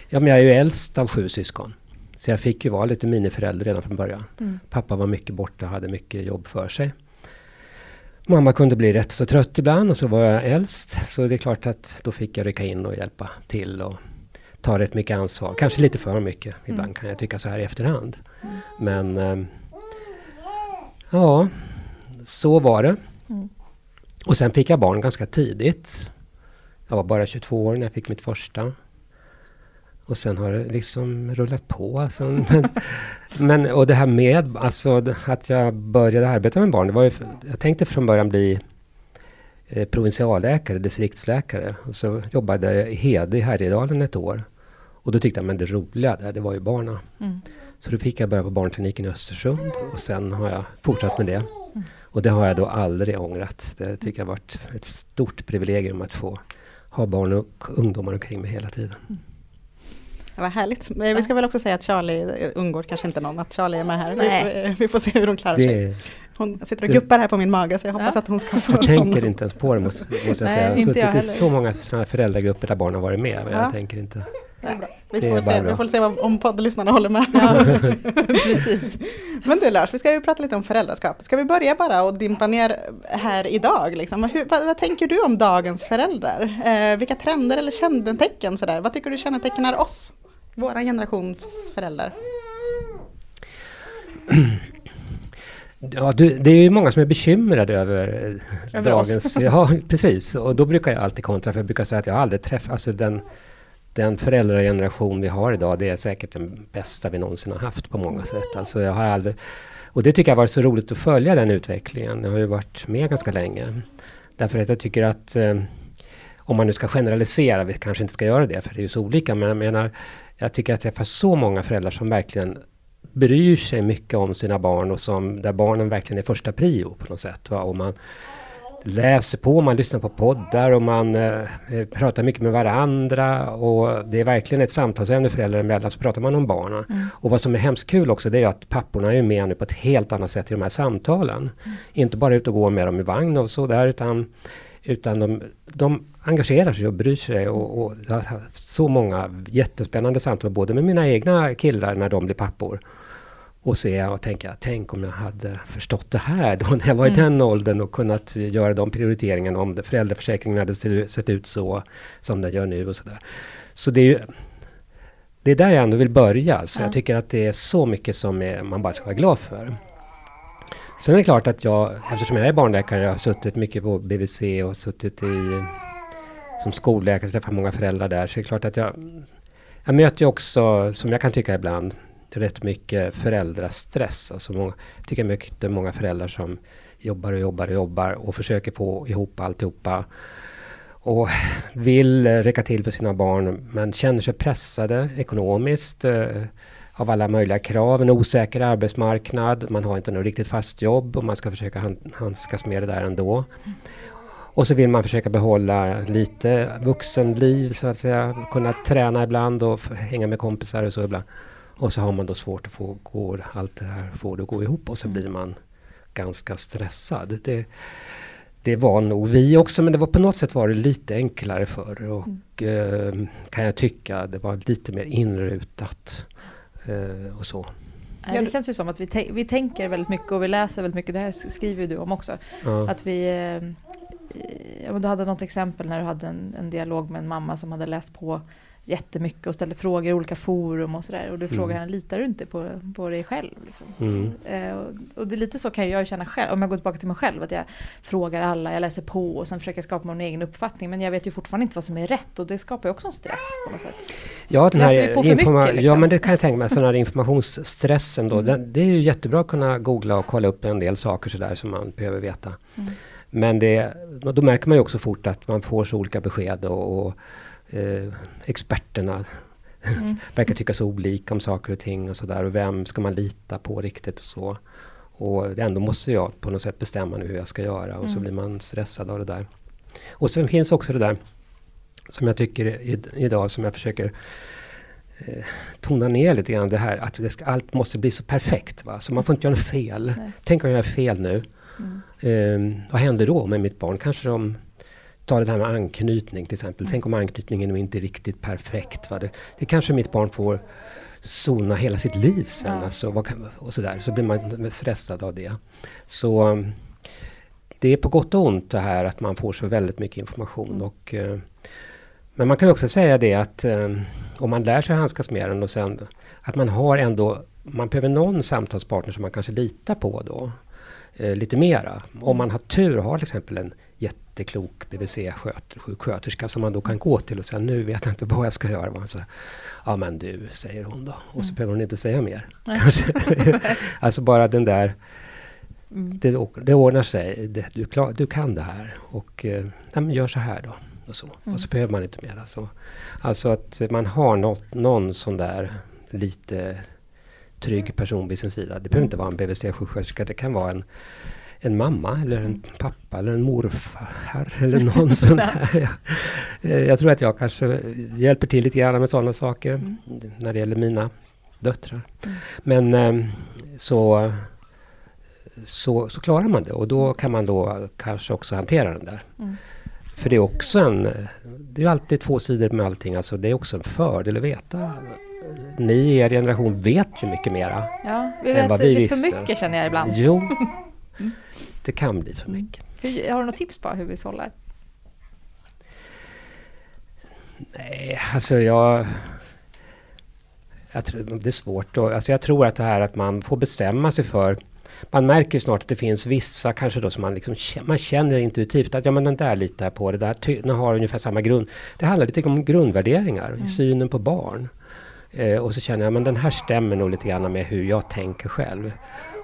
Ja, men jag är ju äldst av sju syskon. Så jag fick ju vara lite miniförälder redan från början. Mm. Pappa var mycket borta och hade mycket jobb för sig. Mamma kunde bli rätt så trött ibland och så var jag äldst. Så det är klart att då fick jag rycka in och hjälpa till och ta rätt mycket ansvar. Kanske lite för mycket. Ibland Mm. kan jag tycka så här i efterhand. Men ehm, ja, så var det. Mm. Och sen fick jag barn ganska tidigt. Jag var bara 22 år när jag fick mitt första. Och sen har det liksom rullat på. Alltså. Men, men, och det här med alltså, att jag började arbeta med barn. Det var ju, jag tänkte från början bli eh, provinsialläkare, distriktsläkare. Och så jobbade jag i Hede i Härjedalen ett år. Och då tyckte jag men det roliga där, det var ju barna. Mm. Så då fick jag börja på barnkliniken i Östersund. Och sen har jag fortsatt med det. Och det har jag då aldrig ångrat. Det tycker jag har varit ett stort privilegium att få ha barn och ungdomar omkring mig hela tiden. Mm. Ja, vad härligt. Vi ska väl också säga att Charlie eh, undgår kanske inte någon, att Charlie är med här. Vi, vi, får se hur hon klarar det, sig. Hon sitter och guppar här på min mage, så jag hoppas ja. att hon ska få Jag tänker inte ens på det, måste, måste jag säga. Jag har suttit i så många föräldragrupper där barn har varit med. Ja. Jag tänker inte... Vi, får se, vi får se om poddlyssnarna håller med. Ja, precis. Men du Lars, vi ska ju prata lite om föräldraskap. Ska vi börja bara och dimpa ner här idag? Liksom? Hur, vad, vad, tänker du om dagens föräldrar? Eh, vilka trender eller kännetecken sådär? Vad tycker du kännetecknar oss? Våra generations föräldrar? Ja, du, det är ju många som är bekymrade över, över dagens... Oss. Ja, precis. Och då brukar jag alltid kontra, för jag brukar säga att jag aldrig träffat... Alltså den, den föräldrageneration vi har idag, det är säkert den bästa vi någonsin har haft på många sätt. Alltså jag har aldrig... Och det tycker jag har varit så roligt att följa den utvecklingen. Jag har ju varit med ganska länge. Därför att jag tycker att... Eh, om man nu ska generalisera, vi kanske inte ska göra det, för det är ju så olika, men jag menar... Jag tycker jag träffar så många föräldrar som verkligen bryr sig mycket om sina barn och som, där barnen verkligen är första prio på något sätt. Va? Och man läser på, man lyssnar på poddar och man eh, pratar mycket med varandra. Och det är verkligen ett samtalsämne föräldrar emellan, så pratar man om barnen. Mm. Och vad som är hemskt kul också, det är att papporna är med nu på ett helt annat sätt i de här samtalen. Mm. Inte bara ut och gå med dem i vagn och sådär, utan, utan de, de engagerar sig och bryr sig. Och, och jag har så många jättespännande samtal, både med mina egna killar när de blir pappor. Och se och tänka, tänk om jag hade förstått det här då när jag var mm. i den åldern och kunnat göra de prioriteringarna om det, föräldraförsäkringen hade sett ut så som den gör nu och sådär. Så det är ju det är där jag ändå vill börja. Så ja. jag tycker att det är så mycket som är, man bara ska vara glad för. Sen är det klart att jag, eftersom jag är barnläkare, jag har suttit mycket på BVC och suttit i som skolläkare, träffar många föräldrar där. Så det är klart att jag, jag möter ju också, som jag kan tycka ibland, rätt mycket föräldrastress. Alltså många, jag tycker mycket det är många föräldrar som jobbar och jobbar och jobbar och försöker få ihop alltihopa. Och vill räcka till för sina barn men känner sig pressade ekonomiskt eh, av alla möjliga krav. En osäker arbetsmarknad, man har inte något riktigt fast jobb och man ska försöka handskas med det där ändå. Och så vill man försöka behålla lite vuxenliv så att säga. Kunna träna ibland och hänga med kompisar och så ibland. Och så har man då svårt att få går, allt det här får det att gå ihop och så blir man ganska stressad. Det, det var nog vi också men det var på något sätt var det lite enklare förr och mm. eh, kan jag tycka det var lite mer inrutat eh, och så. Det känns ju som att vi, vi tänker väldigt mycket och vi läser väldigt mycket. Det här skriver du om också. Ja. Att vi... Eh, ja, du hade något exempel när du hade en, en dialog med en mamma som hade läst på jättemycket och ställer frågor i olika forum och sådär. Och du frågar mm. litar du inte på, på dig själv? Liksom? Mm. Eh, och, och, det är lite så kan jag känna själv, om jag går tillbaka till mig själv, att jag frågar alla, jag läser på och sen försöker skapa min egen uppfattning. Men jag vet ju fortfarande inte vad som är rätt och det skapar ju också en stress på något sätt. Ja, den här informa mycket, liksom. ja men det kan jag tänka mig, sån här informationsstressen då. Mm. Den, det är ju jättebra att kunna googla och kolla upp en del saker sådär som man behöver veta. Mm. Men det, då märker man ju också fort att man får så olika besked och, och eh, experterna mm. verkar tycka så olika om saker och ting och sådär. Och vem ska man lita på riktigt och så. Och ändå måste jag på något sätt bestämma nu hur jag ska göra och mm. så blir man stressad av det där. Och sen finns också det där som jag tycker i, idag som jag försöker eh, tona ner lite grann. Det här att det ska, allt måste bli så perfekt. Va? Så man får inte göra något fel. Nej. Tänk om jag gör fel nu. Mm. Eh, vad händer då med mitt barn? Kanske de ta det här med anknytning till exempel. Mm. Tänk om anknytningen inte är riktigt perfekt. Va? Det, det kanske mitt barn får sona hela sitt liv sen. Ja. Alltså, kan, och sådär. Så blir man stressad av det. Så det är på gott och ont det här att man får så väldigt mycket information. Mm. Och, uh, men man kan också säga det att um, om man lär sig handskas med den och sen att man har ändå, man behöver någon samtalspartner som man kanske litar på då. Uh, lite mera. Om man har tur har till exempel en jätteklok BVC-sjuksköterska som man då kan gå till och säga nu vet jag inte vad jag ska göra. Så, ja men du, säger hon då. Och så mm. behöver hon inte säga mer. Alltså bara den där mm. det, det ordnar sig. Det, du, klar, du kan det här. Och eh, gör så här då. Och så, mm. och så behöver man inte mer. Alltså, alltså att man har något, någon sån där lite trygg person vid sin sida. Det behöver mm. inte vara en BVC-sjuksköterska. Det kan vara en en mamma eller en pappa eller en morfar eller någon sån där. Jag, jag tror att jag kanske hjälper till lite grann med sådana saker Mm. när det gäller mina döttrar. Mm. Men eh, så, så, så klarar man det och då kan man då kanske också hantera den där. Mm. För det är också en... Det är alltid två sidor med allting. Alltså det är också en fördel att veta. Ni i er generation vet ju mycket mera. Ja, vi Än vet vad det vi är för visste. mycket känner jag ibland. Jo, det kan bli för mycket. Hur, har du något tips på hur vi sållar? Nej, alltså jag... jag tror, det är svårt. Då. Alltså jag tror att det här att man får bestämma sig för... Man märker snart att det finns vissa kanske då som man liksom man känner intuitivt att ja men den där litar jag på. Det där den har ungefär samma grund. Det handlar lite om grundvärderingar, synen på barn. Eh, och så känner jag men den här stämmer nog lite grann med hur jag tänker själv.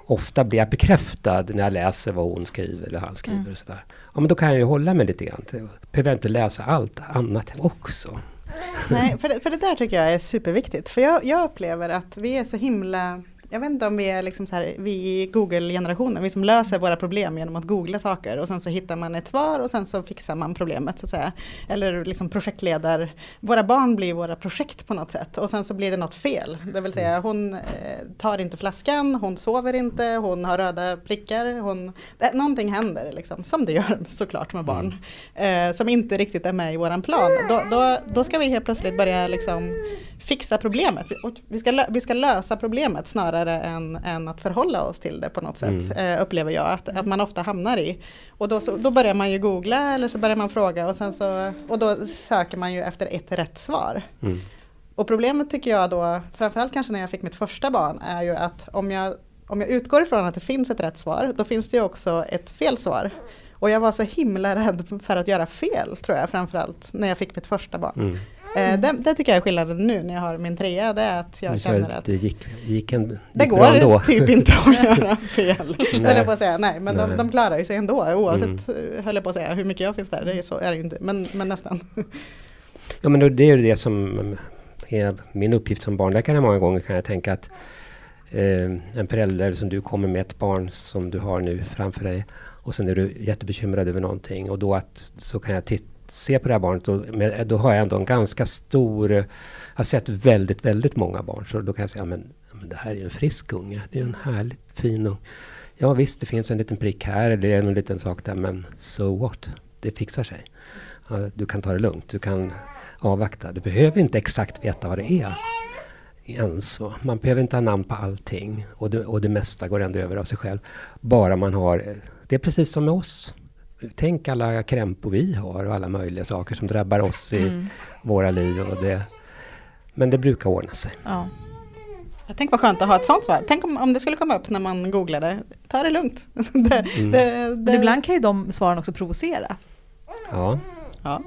Ofta blir jag bekräftad när jag läser vad hon skriver eller han skriver. Och sådär. Ja men då kan jag ju hålla mig lite grann. till- Behöver jag inte läsa allt annat också. Nej, för det, för det där tycker jag är superviktigt. För jag, jag upplever att vi är så himla jag vet inte om vi är liksom så här, vi i Google-generationen, vi som löser våra problem genom att googla saker och sen så hittar man ett svar och sen så fixar man problemet så att säga. Eller liksom projektledar, våra barn blir våra projekt på något sätt och sen så blir det något fel. Det vill säga hon eh, tar inte flaskan, hon sover inte, hon har röda prickar, hon, det, någonting händer liksom, som det gör såklart med barn. Eh, som inte riktigt är med i våran plan. Då, då, då ska vi helt plötsligt börja liksom fixa problemet. Vi, ska, vi ska lösa problemet snarare än, än att förhålla oss till det på något sätt, Mm. eh, upplever jag att, att man ofta hamnar i. Och då, så, då börjar man ju googla eller så börjar man fråga och, sen så, och då söker man ju efter ett rätt svar. Mm. Och problemet tycker jag då, framförallt kanske när jag fick mitt första barn, är ju att om jag, om jag utgår ifrån att det finns ett rätt svar, då finns det ju också ett fel svar. Och jag var så himla rädd för att göra fel, tror jag, framförallt när jag fick mitt första barn. Mm. Eh, det, det tycker jag är skillnaden nu när jag har min trea, det är att jag Så känner att det gick, gick, en, gick det går typ inte att göra fel. Höll jag på att säga. Nej, men de, Nej. de klarar ju sig ändå oavsett, Mm. höll jag på att säga, hur mycket jag finns där. Det är, så, är det ju inte, men, men nästan. Ja men det är ju det som är min uppgift som barnläkare många gånger kan jag tänka att eh, en förälder som du kommer med ett barn som du har nu framför dig och sen är du jättebekymrad över någonting och då att så kan jag titt, se på det här barnet och med, då har jag ändå en ganska stor Jag har sett väldigt, väldigt många barn så då kan jag säga ja, men, men det här är ju en frisk unge. Det är ju en härligt fin unge. Ja visst, det finns en liten prick här eller det är en liten sak där men so what? Det fixar sig. Du kan ta det lugnt. Du kan avvakta. Du behöver inte exakt veta vad det är. Ens. Man behöver inte ha namn på allting. Och det, och det mesta går ändå över av sig själv. Bara man har... Det är precis som med oss. Tänk alla krämpor vi har och alla möjliga saker som drabbar oss i Mm. våra liv. Och det, men det brukar ordna sig. Ja. Jag tänk vad skönt att ha ett sånt svar. Tänk om, om det skulle komma upp när man googlade. Ta det lugnt. det, Mm. det, Men det, ibland kan ju de svaren också provocera. Ja. ja.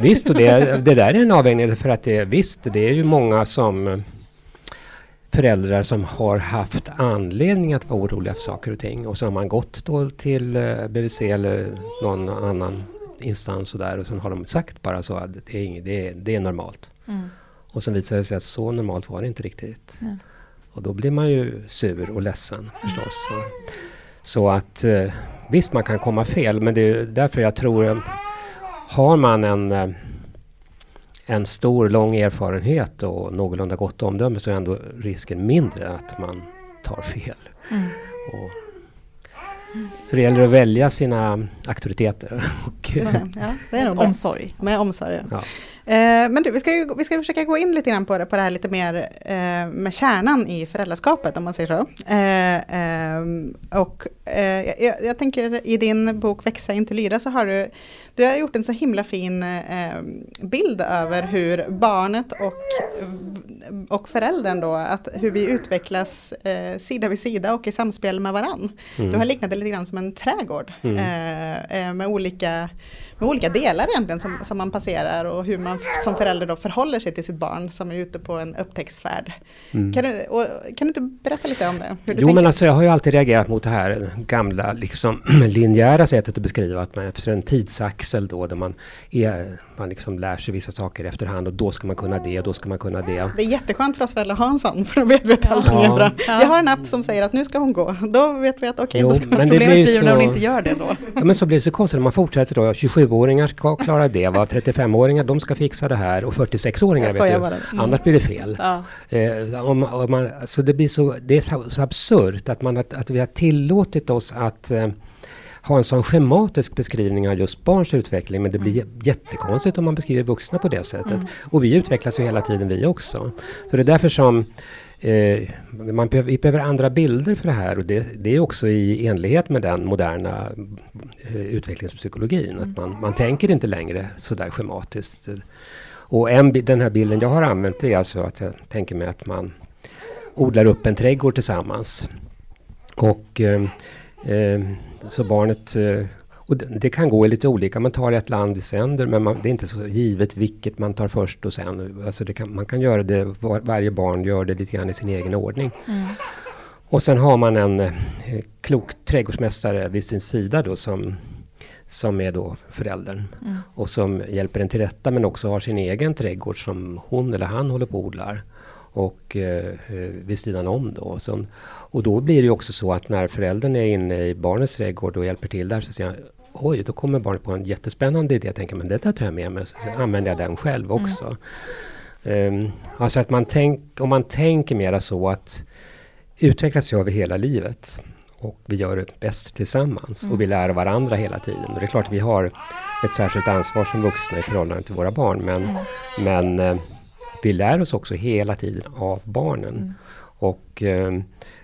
Visst, och det, det där är en avvägning. För att det, visst, det är ju många som föräldrar som har haft anledning att vara oroliga för saker och ting. Och så har man gått då till eh, BVC eller någon annan instans och där och sen har de sagt bara så att det är, inget, det är, det är normalt. Mm. Och sen visar det sig att så normalt var det inte riktigt. Nej. Och då blir man ju sur och ledsen förstås. Så, så att eh, visst, man kan komma fel, men det är därför jag tror eh, har man en, en stor, lång erfarenhet och någorlunda gott omdöme så är ändå risken mindre att man tar fel. Mm. Och, så det gäller att välja sina auktoriteter. Och. Ja, det är nog. Omsorg. Med omsorg. Ja. Eh, men du, vi ska, ju, vi ska försöka gå in lite grann på det, på det här lite mer eh, med kärnan i föräldraskapet om man säger så. Eh, ehm, och jag, jag tänker i din bok Växa inte lyda så har du, du har gjort en så himla fin eh, bild över hur barnet och, och föräldern då, att hur vi utvecklas sida vid sida och i samspel med varann. Mm. Du har liknat det lite grann som en trädgård Mm. med olika med olika delar egentligen som, som man passerar och hur man som förälder då förhåller sig till sitt barn som är ute på en upptäcktsfärd. Mm. Kan, du, och, kan du inte berätta lite om det? Jo tänker? men alltså jag har ju alltid reagerat mot det här gamla liksom linjära sättet att beskriva att man efter en tidsaxel då där man, är, man liksom lär sig vissa saker efterhand och då ska man kunna det och då ska man kunna det. Det är jätteskönt för oss föräldrar att ha en sån, för då vet vi att allting Ja. är bra. Vi har en app som säger att nu ska hon gå. Då vet vi att okej, Jo, då ska men det Problemet blir ju när hon så- inte gör det då. Ja men så blir det så konstigt när man fortsätter då. 27-åringar ska klara det, va? 35-åringar de ska fixa det här och 46-åringar Jag vet du. Mm. Annars blir det fel. Ja. Eh, om, om man, alltså det blir så, det är så, så absurt att, man, att, att vi har tillåtit oss att eh, ha en sån schematisk beskrivning av just barns utveckling. Men det blir Mm. jättekonstigt om man beskriver vuxna på det sättet. Och vi utvecklas ju hela tiden vi också. Så det är därför som eh, man behöver, vi behöver andra bilder för det här. Och det, det är också i enlighet med den moderna eh, utvecklingspsykologin. Att man, man tänker inte längre sådär schematiskt. Och en, den här bilden jag har använt är alltså att jag tänker mig att man odlar upp en trädgård tillsammans. Och eh, så barnet... Eh, och det, det kan gå i lite olika, man tar ett land i sänder men man, det är inte så givet vilket man tar först och sen. Alltså kan, man kan göra det, var, varje barn gör det lite grann i sin egen ordning. Och sen har man en eh, klok trädgårdsmästare vid sin sida då som, som är då föräldern. Och som hjälper en till rätta men också har sin egen trädgård som hon eller han håller på och odlar. Och eh, eh, vid sidan om då. Så, och då blir det ju också så att när föräldern är inne i barnets trädgård och hjälper till där så säger jag Oj, då kommer barnet på en jättespännande idé. Jag tänker, men det tar jag med mig. Så använder jag den själv också. Um, alltså att man tänk, om man tänker mera så att utvecklas gör vi hela livet. Och vi gör det bäst tillsammans. Och vi lär varandra hela tiden. Och det är klart vi har ett särskilt ansvar som vuxna i förhållande till våra barn. Men, men eh, vi lär oss också hela tiden av barnen. Och eh,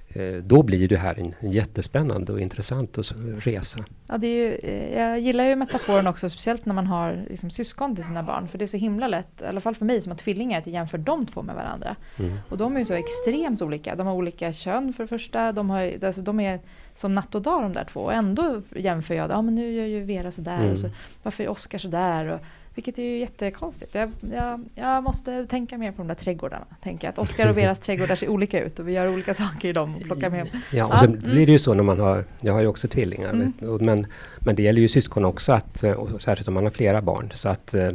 eh, då blir det här en, jättespännande och intressant resa. Ja, det är ju, eh, jag gillar ju metaforen också, speciellt när man har liksom, syskon till sina barn. För det är så himla lätt, i alla fall för mig som har tvillingar, att jämföra de två med varandra. Mm. Och de är ju så extremt olika. De har olika kön för det första. De, har, alltså, de är som natt och dag de där två. Och ändå jämför jag, ja men nu gör ju Vera sådär Mm. och så, varför är Oskar sådär? Och, vilket är ju jättekonstigt. Jag, jag, jag måste tänka mer på de där trädgårdarna. Tänker att Oskar och Veras trädgårdar ser olika ut och vi gör olika saker i dem och plockar med. Ja, och så mm. blir det ju så när man har, jag har ju också tvillingar, Mm. vet, men, men det gäller ju syskon också, att, och särskilt om man har flera barn. Så att eh,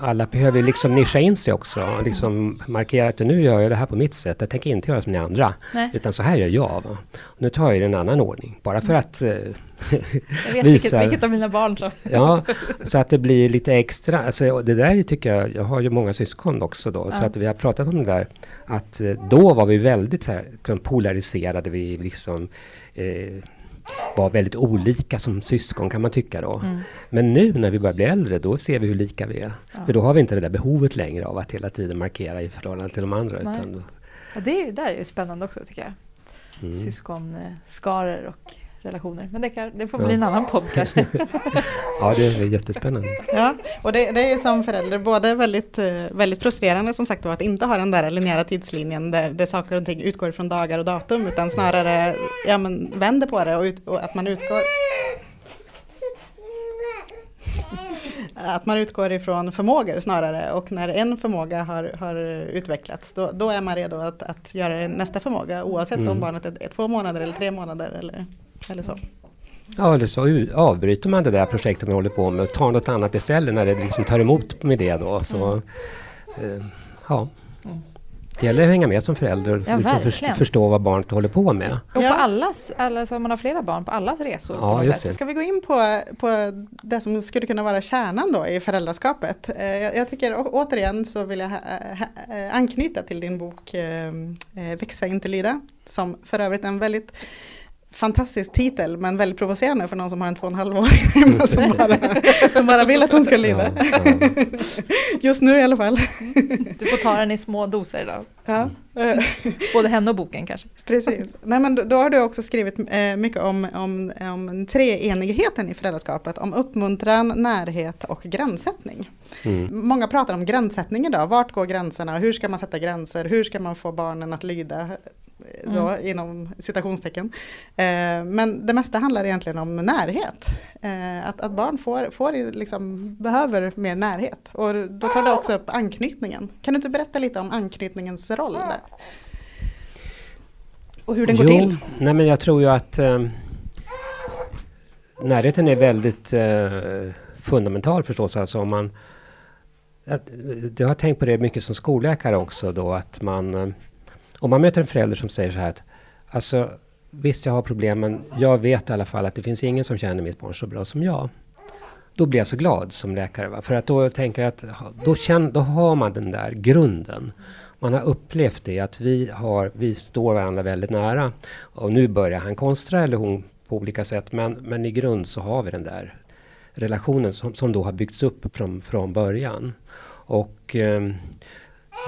alla behöver liksom nischa in sig också, liksom markera att nu gör jag det här på mitt sätt, jag tänker inte göra som ni andra. Nej, Utan så här gör jag. Va? Nu tar jag det i en annan ordning, bara för att eh, jag vet vilket, vilket av mina barn som... Ja, så att det blir lite extra. Alltså, det där tycker jag, jag har ju många syskon också då, så Ja. att vi har pratat om det där. Att eh, då var vi väldigt så här, liksom polariserade, vi liksom eh, var väldigt olika som syskon kan man tycka då. Mm. Men nu när vi börjar bli äldre, då ser vi hur lika vi är. Ja. För då har vi inte det där behovet längre av att hela tiden markera i förhållande till de andra. Nej. Utan då, Ja, det är, där är ju spännande också tycker jag. mm. Syskonskaror och relationer. Men det, kan, det får Ja. bli en annan podd kanske. Ja, det är jättespännande. Ja, och det, det är ju som förälder både väldigt, eh, väldigt frustrerande som sagt då, att inte ha den där linjära tidslinjen där, där saker och ting utgår från dagar och datum utan snarare ja, men vänder på det och, ut, och att man utgår att man utgår ifrån förmågor snarare och när en förmåga har, har utvecklats då, då är man redo att, att göra nästa förmåga oavsett Mm. om barnet är, är två månader eller tre månader eller, eller så. Ja, eller så avbryter man det där projektet man håller på med och tar något annat istället när det liksom tar emot med det då. Så, eh, ja. Mm. Det gäller att hänga med som förälder och Ja, liksom förstå vad barnet håller på med. Och på allas, alltså om man har flera barn, på allas resor. på Ja, något just det. Ska vi gå in på, på det som skulle kunna vara kärnan då i föräldraskapet? Eh, Jag, jag tycker å, återigen så vill jag ha, ha, anknyta till din bok eh, Växa inte lyda, som för övrigt är en väldigt fantastisk titel men väldigt provocerande för någon som har en två och en halv hemma som bara, som bara vill att hon ska lyda. Ja, ja. Just nu i alla fall. Du får ta den i små doser då. Ja, eh, Både henne och boken kanske. precis. Nej, men då, då har du också skrivit eh, mycket om, om, om treenigheten i föräldraskapet, om uppmuntran, närhet och gränssättning. Mm. Många pratar om gränssättning idag. Vart går gränserna? Hur ska man sätta gränser? Hur ska man få barnen att lyda? då, mm. inom citationstecken. Eh, men det mesta handlar egentligen om närhet. Eh, att, att barn får, får liksom, behöver mer närhet. Och då tar det också upp anknytningen. Kan du inte berätta lite om anknytningens roll där? Och hur den går jo, till? Nej men jag tror ju att eh, närheten är väldigt eh, fundamental förstås. Alltså om man, jag har tänkt på det mycket som skolläkare också då att man eh, om man möter en förälder som säger så här att alltså visst jag har problem men jag vet i alla fall att det finns ingen som känner mitt barn så bra som jag. Då blir jag så glad som läkare. Va? För att då tänker jag att då, känner, då har man den där grunden. Man har upplevt det att vi, har, vi står varandra väldigt nära. Och nu börjar han konstra eller hon på olika sätt. Men, men i grund så har vi den där relationen som, som då har byggts upp från, från början. Och eh,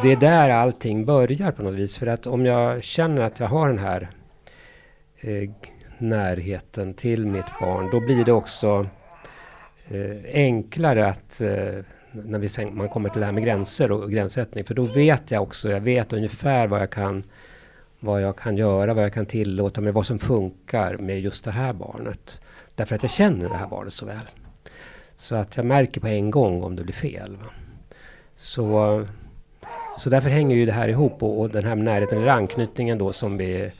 det är där allting börjar på något vis. För att om jag känner att jag har den här eh, närheten till mitt barn, då blir det också eh, enklare att eh, när vi sen, man kommer till det här med gränser och gränssättning. För då vet jag också, jag vet ungefär vad jag kan vad jag kan göra, vad jag kan tillåta mig, vad som funkar med just det här barnet. Därför att jag känner det här barnet så väl. Så att jag märker på en gång om det blir fel. Va? Så, så därför hänger ju det här ihop och, och den här närheten eller anknytningen då som vi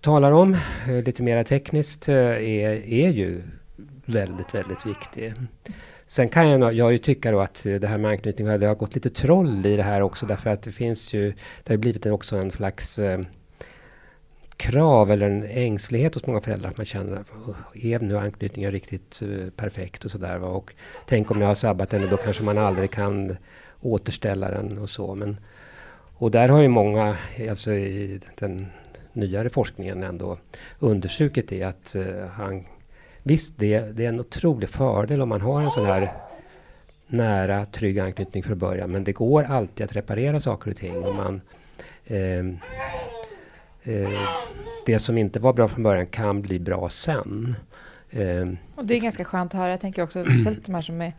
talar om eh, lite mer tekniskt eh, är, är ju väldigt, väldigt viktig. Sen kan jag, jag ju tycka då att eh, det här med anknytning, det har gått lite troll i det här också därför att det finns ju, det har blivit också en slags eh, krav eller en ängslighet hos många föräldrar att man känner att är nu anknytningen riktigt eh, perfekt och sådär. Och tänk om jag har sabbat den, då kanske man aldrig kan återställa den och så. Men, och där har ju många, alltså i den nyare forskningen ändå undersökt det att eh, han Visst, det, det är en otrolig fördel om man har en sån här nära, trygg anknytning från början. Men det går alltid att reparera saker och ting. Och man, eh, eh, det som inte var bra från början kan bli bra sen. Eh, och det är ganska skönt att höra. Jag tänker också, speciellt de här som är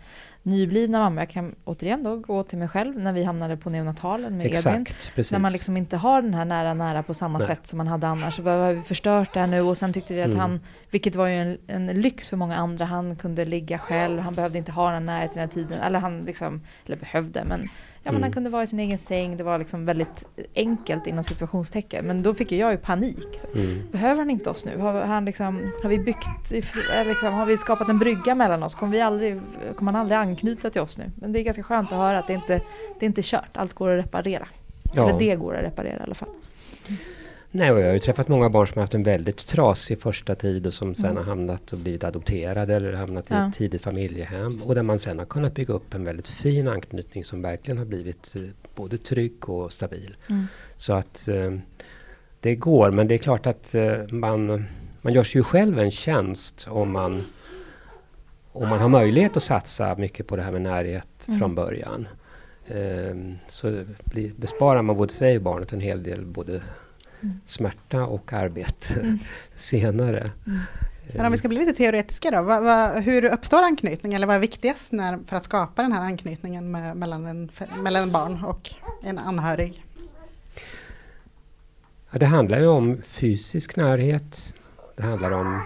nyblivna mamma. Jag kan återigen då gå till mig själv när vi hamnade på neonatalen med Exakt, Edvin. Precis. När man liksom inte har den här nära nära på samma Nej. sätt som man hade annars. Så har vi förstört det här nu och sen tyckte vi att mm. han, vilket var ju en, en, lyx för många andra, han kunde ligga själv, han behövde inte ha den närheten hela tiden. Eller han liksom, eller behövde, men Ja, men mm. han kunde vara i sin egen säng. Det var liksom väldigt enkelt inom situationstecken. Men då fick jag ju panik. Mm. Behöver han inte oss nu? Har, han liksom, har vi byggt, liksom, har vi skapat en brygga mellan oss? Kommer, vi aldrig, kommer han aldrig anknyta till oss nu? Men det är ganska skönt att höra att det inte det är inte kört. Allt går att reparera. Ja. Eller det går att reparera i alla fall. Nej, och jag har ju träffat många barn som har haft en väldigt trasig första tid och som sen mm. har hamnat och blivit adopterade eller hamnat ja. i ett tidigt familjehem. Och där man sen har kunnat bygga upp en väldigt fin anknytning som verkligen har blivit eh, både trygg och stabil. Mm. Så att eh, det går, men det är klart att eh, man, man gör sig ju själv en tjänst om man, om man har möjlighet att satsa mycket på det här med närhet mm. från början. Eh, så blir, besparar man både sig och barnet en hel del både smärta och arbete mm. senare. Mm. Men om vi ska bli lite teoretiska då, vad, vad, hur uppstår anknytning eller vad är viktigast när, för att skapa den här anknytningen med, mellan, en, mellan en barn och en anhörig? Ja, det handlar ju om fysisk närhet. Det handlar om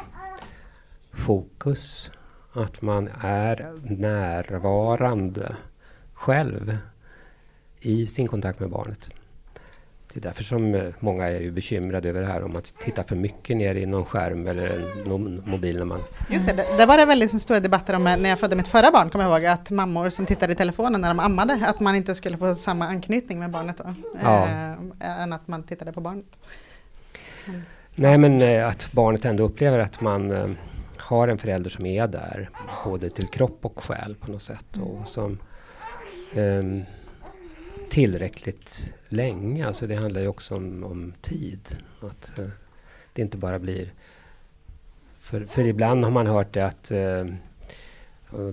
fokus. Att man är närvarande själv i sin kontakt med barnet. Det är därför som eh, många är ju bekymrade över det här om att titta för mycket ner i någon skärm eller en mobil. När man... Just det, det var det väldigt stora debatter om eh, när jag födde mitt förra barn, kommer jag ihåg, att mammor som tittade i telefonen när de ammade, att man inte skulle få samma anknytning med barnet då, ja. äh, än att man tittade på barnet. Mm. Nej men att barnet ändå upplever att man har en förälder som är där, både till kropp och själ på något sätt. Mm. Och som, um, tillräckligt länge. Alltså det handlar ju också om, om tid. Att uh, det inte bara blir... För, för ibland har man hört det att uh,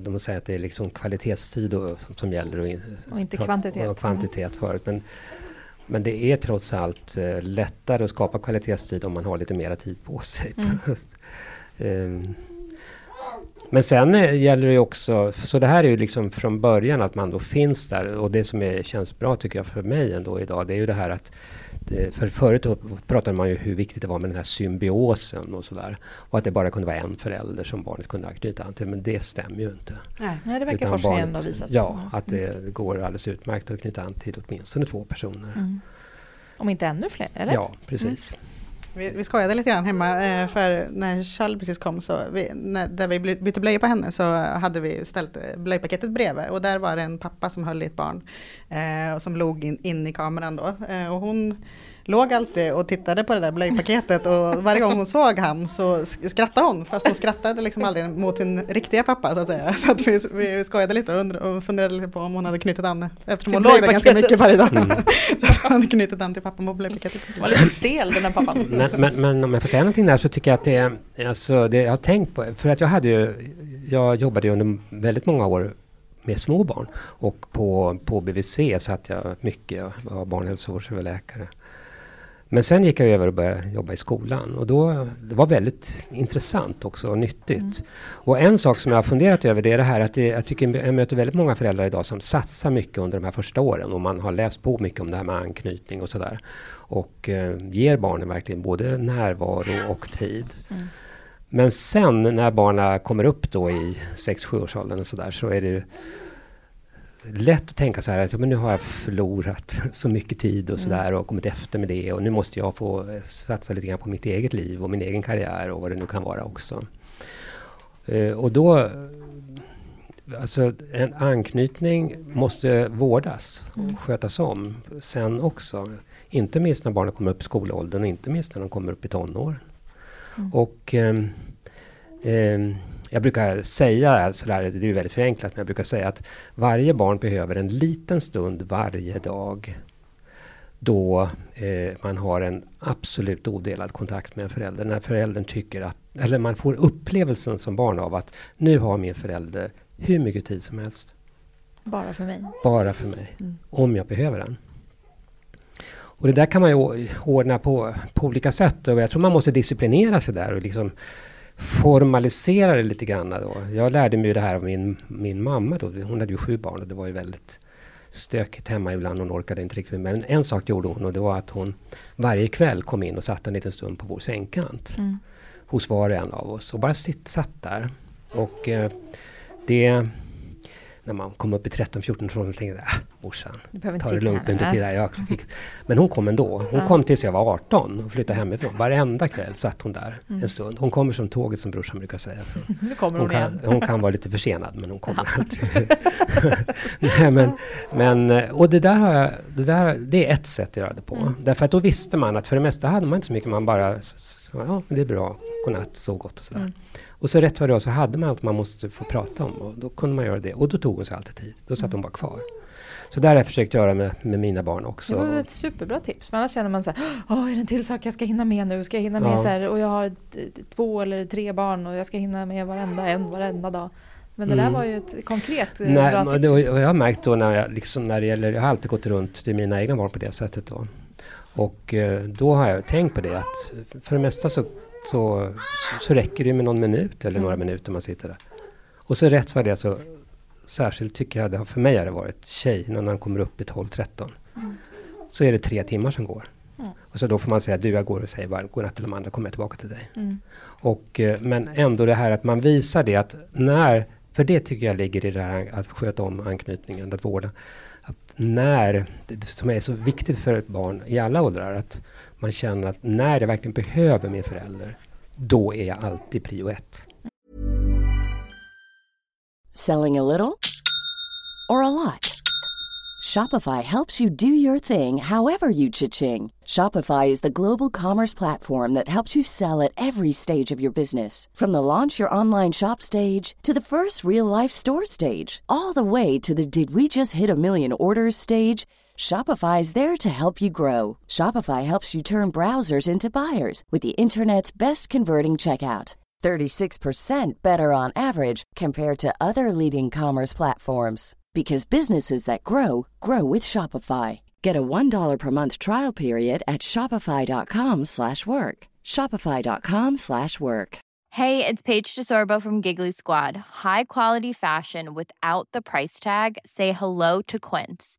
de säger att det är liksom kvalitetstid och, som, som gäller och, in, och inte kvantitet. Och kvantitet mm. förut. Men, men det är trots allt uh, lättare att skapa kvalitetstid om man har lite mera tid på sig. Mm. um, Men sen eh, gäller det ju också, så det här är ju liksom från början att man då finns där och det som är, känns bra tycker jag för mig ändå idag det är ju det här att det, för förut pratade man ju hur viktigt det var med den här symbiosen och sådär. Och att det bara kunde vara en förälder som barnet kunde anknyta till. Men det stämmer ju inte. Nej, det verkar forskningen ha visat. Ja, att det, det, går alldeles utmärkt att knyta an till åtminstone två personer. Mm. Om inte ännu fler, eller? Ja, precis. Mm. Vi, vi skojade lite grann hemma, eh, för när Charles precis kom, så vi, när, där vi bytte blöjor på henne, så hade vi ställt eh, blöjpaketet bredvid. Och där var det en pappa som höll i ett barn, eh, och som låg in, in i kameran då. Eh, och hon låg alltid och tittade på det där blöjpaketet och varje gång hon såg han så skrattade hon. Fast hon skrattade liksom aldrig mot sin riktiga pappa så att säga. Så att vi, vi skojade lite och, och funderade lite på om hon hade knutit an eftersom hon låg där ganska mycket varje dag. Mm. så att hon hade knutit an till pappan på blöjpaketet. Var lite stel den här pappan. Men, men, men, om jag får säga någonting där så tycker jag att det alltså det jag har tänkt på, för att jag hade ju, jag jobbade ju under väldigt många år med små barn och på, på BVC satt jag mycket, jag var barnhälsovårdsöverläkare. Men sen gick jag över och började jobba i skolan och då, det var väldigt intressant också och nyttigt. Mm. Och en sak som jag har funderat över det är det här att det, jag tycker jag möter väldigt många föräldrar idag som satsar mycket under de här första åren och man har läst på mycket om det här med anknytning och sådär. Och eh, ger barnen verkligen både närvaro och tid. Mm. Men sen när barnen kommer upp då i 6-7 års åldern och sådär så är det lätt att tänka så här att ja, men nu har jag förlorat så mycket tid och sådär mm. och kommit efter med det och nu måste jag få satsa lite grann på mitt eget liv och min egen karriär och vad det nu kan vara också. Uh, och då Alltså en anknytning måste vårdas och mm. skötas om sen också. Inte minst när barnen kommer upp i skolåldern och inte minst när de kommer upp i tonåren. Mm. Och um, um, jag brukar säga sådär, det är väldigt förenklat, men jag brukar säga att varje barn behöver en liten stund varje dag då eh, man har en absolut odelad kontakt med en förälder. När föräldern tycker att, eller man får upplevelsen som barn av att nu har min förälder hur mycket tid som helst. Bara för mig? Bara för mig. Mm. Om jag behöver den. Och det där kan man ju ordna på, på olika sätt och jag tror man måste disciplinera sig där och liksom formalisera det lite grann. Då. Jag lärde mig det här av min, min mamma. Då. Hon hade ju sju barn och det var ju väldigt stökigt hemma ibland. Hon orkade inte riktigt med. Men en sak gjorde hon och det var att hon varje kväll kom in och satt en liten stund på vår sängkant. Mm. Hos var och en av oss och bara sitt, satt där. Och eh, det när man kom upp i 13-14 års ålder tänkte jag, ah, morsan, ta det lugnt, inte titta. Jag fick. Men hon kom ändå. Hon ja. kom tills jag var 18 och flyttade hemifrån. Varenda kväll satt hon där mm. en stund. Hon kommer som tåget som brorsan brukar säga. Nu kommer hon, hon igen. Kan, hon kan vara lite försenad men hon kommer alltid. Nej, men, men, och det där, har jag, det där det är ett sätt att göra det på. Mm. Därför att då visste man att för det mesta hade man inte så mycket. Man bara, så, ja det är bra, godnatt, sov gott och sådär. Mm. Och så rätt vad det var så hade man allt man måste få prata om och då kunde man göra det. Och då tog hon sig alltid tid. Då satt hon bara kvar. Så där har jag försökt göra med, med mina barn också. Det var ett superbra tips. För annars känner man så här, Åh, är det en till sak jag ska hinna med nu? Ska jag hinna med ja. så här, och jag har två eller tre barn och jag ska hinna med varenda en varenda dag. Men det mm. där var ju ett konkret eh, Nej, bra tips. Och jag har märkt då när jag, liksom när det gäller, jag har alltid gått runt till mina egna barn på det sättet då. Och eh, då har jag tänkt på det att för det mesta så så, så räcker det med någon minut eller några mm. minuter man sitter där. Och så rätt för det så särskilt tycker jag det för mig har det varit tjejerna när de kommer upp i 12-13. Mm. Så är det tre timmar som går. Mm. Och så då får man säga du jag går och säger bara godnatt till de andra, kommer jag tillbaka till dig. Mm. Och, eh, men ändå det här att man visar det att när, för det tycker jag ligger i det här att sköta om anknytningen, att vårda. Att när, det som är så viktigt för ett barn i alla åldrar, att man känner att när jag verkligen behöver min förälder, då är jag alltid prio ett. Selling a little or a lot? Shopify helps you do your thing however you cha-ching. Shopify is the global commerce platform that helps you sell at every stage of your business. From the launch your online shop stage to the first real life store stage, all the way to the did we just hit a million orders stage. Shopify is there to help you grow. Shopify helps you turn browsers into buyers with the internet's best converting checkout. 36% better on average compared to other leading commerce platforms because businesses that grow grow with Shopify. Get a $1 per month trial period at shopify.com/work. shopify.com/work. Hey, it's Paige DeSorbo from Giggly Squad. High quality fashion without the price tag. Say hello to Quince.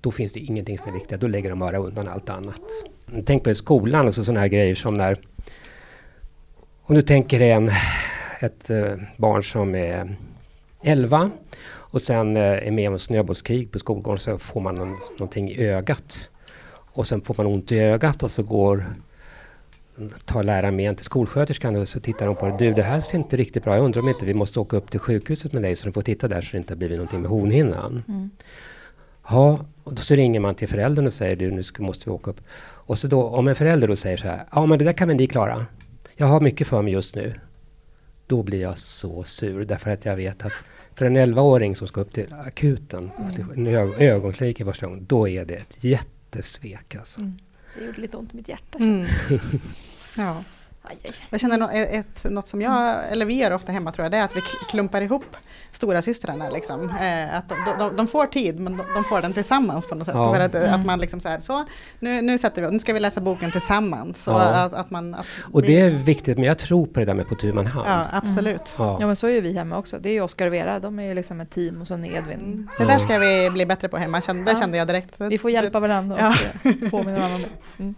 Då finns det ingenting som är viktigt. Då lägger de bara undan allt annat. Tänk på skolan, alltså sådana här grejer som när... Om du tänker dig en, ett eh, barn som är 11 och sen eh, är med om ett snöbollskrig på skolgården så får man någon, någonting i ögat. Och sen får man ont i ögat och så går tar läraren med en till skolsköterskan och så tittar hon på det. Du, det här ser inte riktigt bra Jag undrar om inte vi måste åka upp till sjukhuset med dig så du får titta där så det inte har blivit någonting med hornhinnan. Mm. Ja, och då så ringer man till föräldern och säger du, nu måste vi åka upp. Och så då, om en förälder då säger så här, ja men det där kan väl ni klara. Jag har mycket för mig just nu. Då blir jag så sur därför att jag vet att för en 11-åring som ska upp till akuten, mm. en ögonklinik i första gången, då är det ett jättesvek alltså. Mm. Det gjorde lite ont i mitt hjärta. Mm. ja. Aj, aj. Jag känner ett, något som jag, eller vi gör ofta hemma tror jag, det är att vi klumpar ihop stora systrarna liksom. Eh, att de, de, de, får tid men de, de, får den tillsammans på något sätt. Ja. För att, mm. att man liksom så här, så nu, nu sätter vi, nu ska vi läsa boken tillsammans. Så ja. att, att man, att och det är viktigt, men jag tror på det där med på tu man hand. Ja, absolut. Mm. Ja. ja. men så är ju vi hemma också. Det är ju Oskar och Vera, de är ju liksom ett team och så Edvin. Mm. Det där ska vi bli bättre på hemma, det kände jag direkt. Vi får hjälpa varandra och ja. påminna varandra. Mm.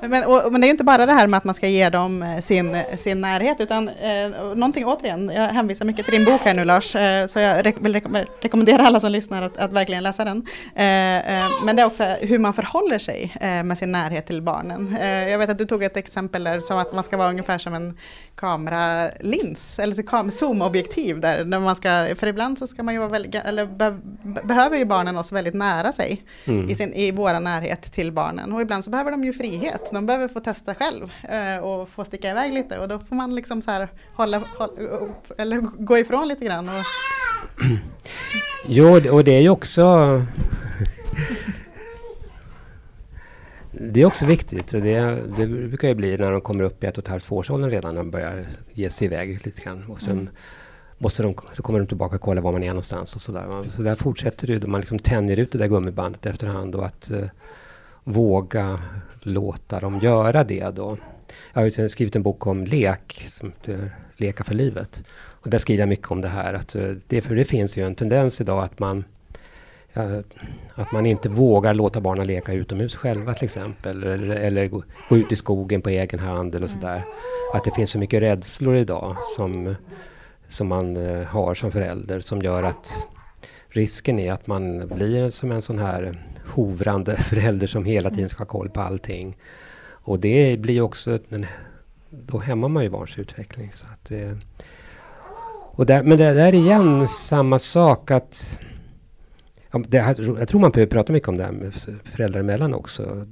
Men, och, men, det är inte bara det här med att man ska ge dem eh, sin, sin närhet, utan eh, någonting återigen, jag hänvisar mycket till din bok här nu Lars, eh, så jag re vill rekom rekommendera alla som lyssnar att, att verkligen läsa den. Eh, eh, men det är också hur man förhåller sig eh, med sin närhet till barnen. jag vet att du tog ett exempel där som att man ska vara ungefär som en kameralins, eller kam zoomobjektiv där, där man ska, för ibland så ska man ju vara väldigt, eller be behöver ju barnen oss väldigt nära sig mm. i, sin, i våra närhet till barnen och ibland så behöver de ju frihet de behöver få testa själv eh, och få sticka iväg lite och då får man liksom så här hålla, hålla eller gå ifrån lite grann. Och jo, och det är ju också Det är också viktigt. Det, det brukar ju bli när de kommer upp i ett och ett halvt tvåårsåldern redan, när de börjar ge sig iväg lite grann. Och sen mm. måste de, så kommer de tillbaka och kollar var man är någonstans och sådär. Så där fortsätter det man liksom tänjer ut det där gummibandet efterhand och att uh, våga låta dem göra det då. Jag har skrivit en bok om lek som heter Leka för livet. Och där skriver jag mycket om det här. Att eh, det, för det finns ju en tendens idag att man att man inte vågar låta barnen leka utomhus själva till exempel. Eller, eller gå, gå, ut i skogen på egen hand eller mm. sådär. Att det finns så mycket rädslor idag som, som man uh, har som förälder som gör att risken är att man blir som en sån här hovrande förälder som hela tiden ska ha koll på allting. Och det blir också, då hämmar man ju barns utveckling. Så att, eh, och där, men det där är igen samma sak att ja, det här, jag tror man behöver prata mycket om det här med föräldrar emellan också.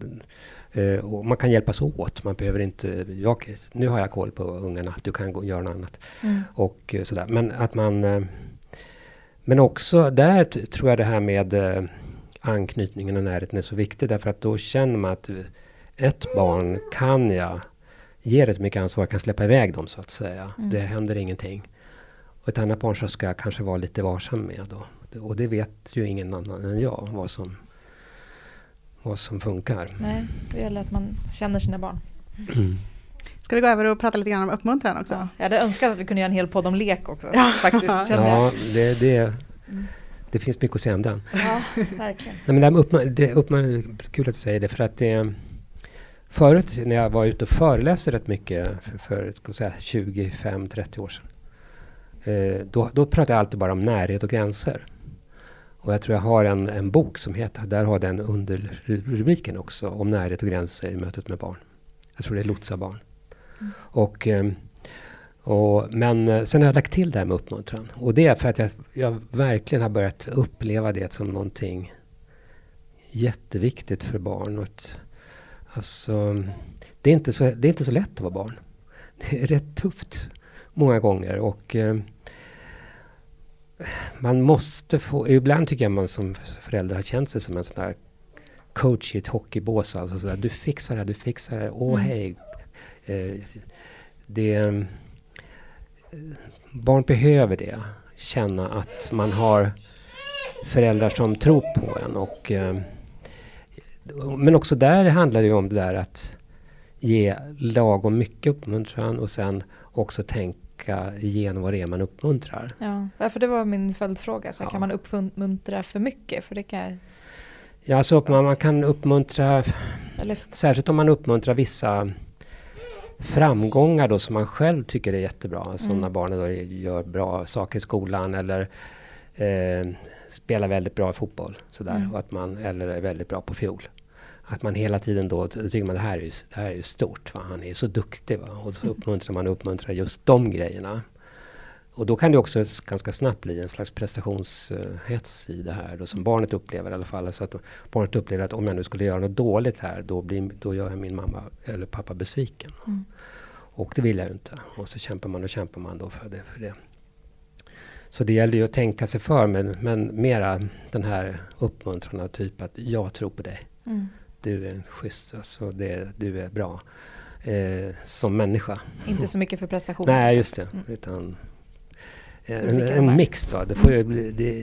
Uh, och man kan hjälpas åt. Man behöver inte... Jag, nu har jag koll på ungarna, du kan gå, göra något annat. Mm. Och uh, sådär. Men att man... Uh, men också där tror jag det här med anknytningen och närheten är så viktig därför att då känner man att ett barn kan jag ge rätt mycket ansvar, jag kan släppa iväg dem så att säga. Mm. Det händer ingenting. Och ett annat barn så ska jag kanske vara lite varsam med då. Och det vet ju ingen annan än jag vad som, vad som funkar. Nej, det gäller att man känner sina barn. Mm. Ska vi gå över och prata lite grann om uppmuntran också? Ja, jag hade önskat att vi kunde göra en hel podd om lek också. Ja, faktiskt, ja det, det, mm. Det finns mycket att säga om den. Ja, verkligen. Nej, men det, uppmär, det uppmär, kul att du säger det för att det, förut när jag var ute och föreläste rätt mycket för, för 25-30 år sedan. Eh, då, då pratade jag alltid bara om närhet och gränser. Och jag tror jag har en, en bok som heter, där har den underrubriken också, om närhet och gränser i mötet med barn. Jag tror det är lotsa barn. Mm. Och, eh, och, men eh, sen har jag lagt till det här med uppmuntran. Och det är för att jag, jag verkligen har börjat uppleva det som någonting jätteviktigt för barn. Och ett, alltså, det, är inte så, det är inte så lätt att vara barn. Det är rätt tufft många gånger. Och eh, man måste få... Ibland tycker jag man som förälder har känt sig som en sån där coach i ett hockeybås. Alltså sådär, du fixar det, du fixar det. Åh, mm. hej. Eh, det, barn behöver det. Känna att man har föräldrar som tror på en. Och, eh, men också där handlar det om det där att ge lagom mycket uppmuntran och sen också tänka igenom vad det är man uppmuntrar. Ja, för det var min följdfråga. Så ja. Kan man uppmuntra för mycket? För det kan Ja, alltså man, man kan uppmuntra, Eller... särskilt om man uppmuntrar vissa framgångar då som man själv tycker är jättebra. Alltså mm. när barnen då gör bra saker i skolan eller eh, spelar väldigt bra fotboll. Sådär, mm. och att man, eller är väldigt bra på fiol. Att man hela tiden då tycker man det här är ju, det här är ju stort. Va? Han är så duktig. Va? Och så mm. uppmuntrar man och uppmuntrar just de grejerna. Och då kan det också ganska snabbt bli en slags prestationshets i det här. Då, som barnet upplever i alla fall. Så att barnet upplever att om jag nu skulle göra något dåligt här då, blir, då gör jag min mamma eller pappa besviken. Mm. Och det vill jag ju inte. Och så kämpar man och kämpar man då för det. För det. Så det gäller ju att tänka sig för men, men mera den här uppmuntran typ att jag tror på dig. Mm. Du är schysst, alltså det, du är bra. Eh, som människa. Inte så mycket för prestation. Nej, just det. Mm. Utan en, en mix. Då. Det, får ju bli, det,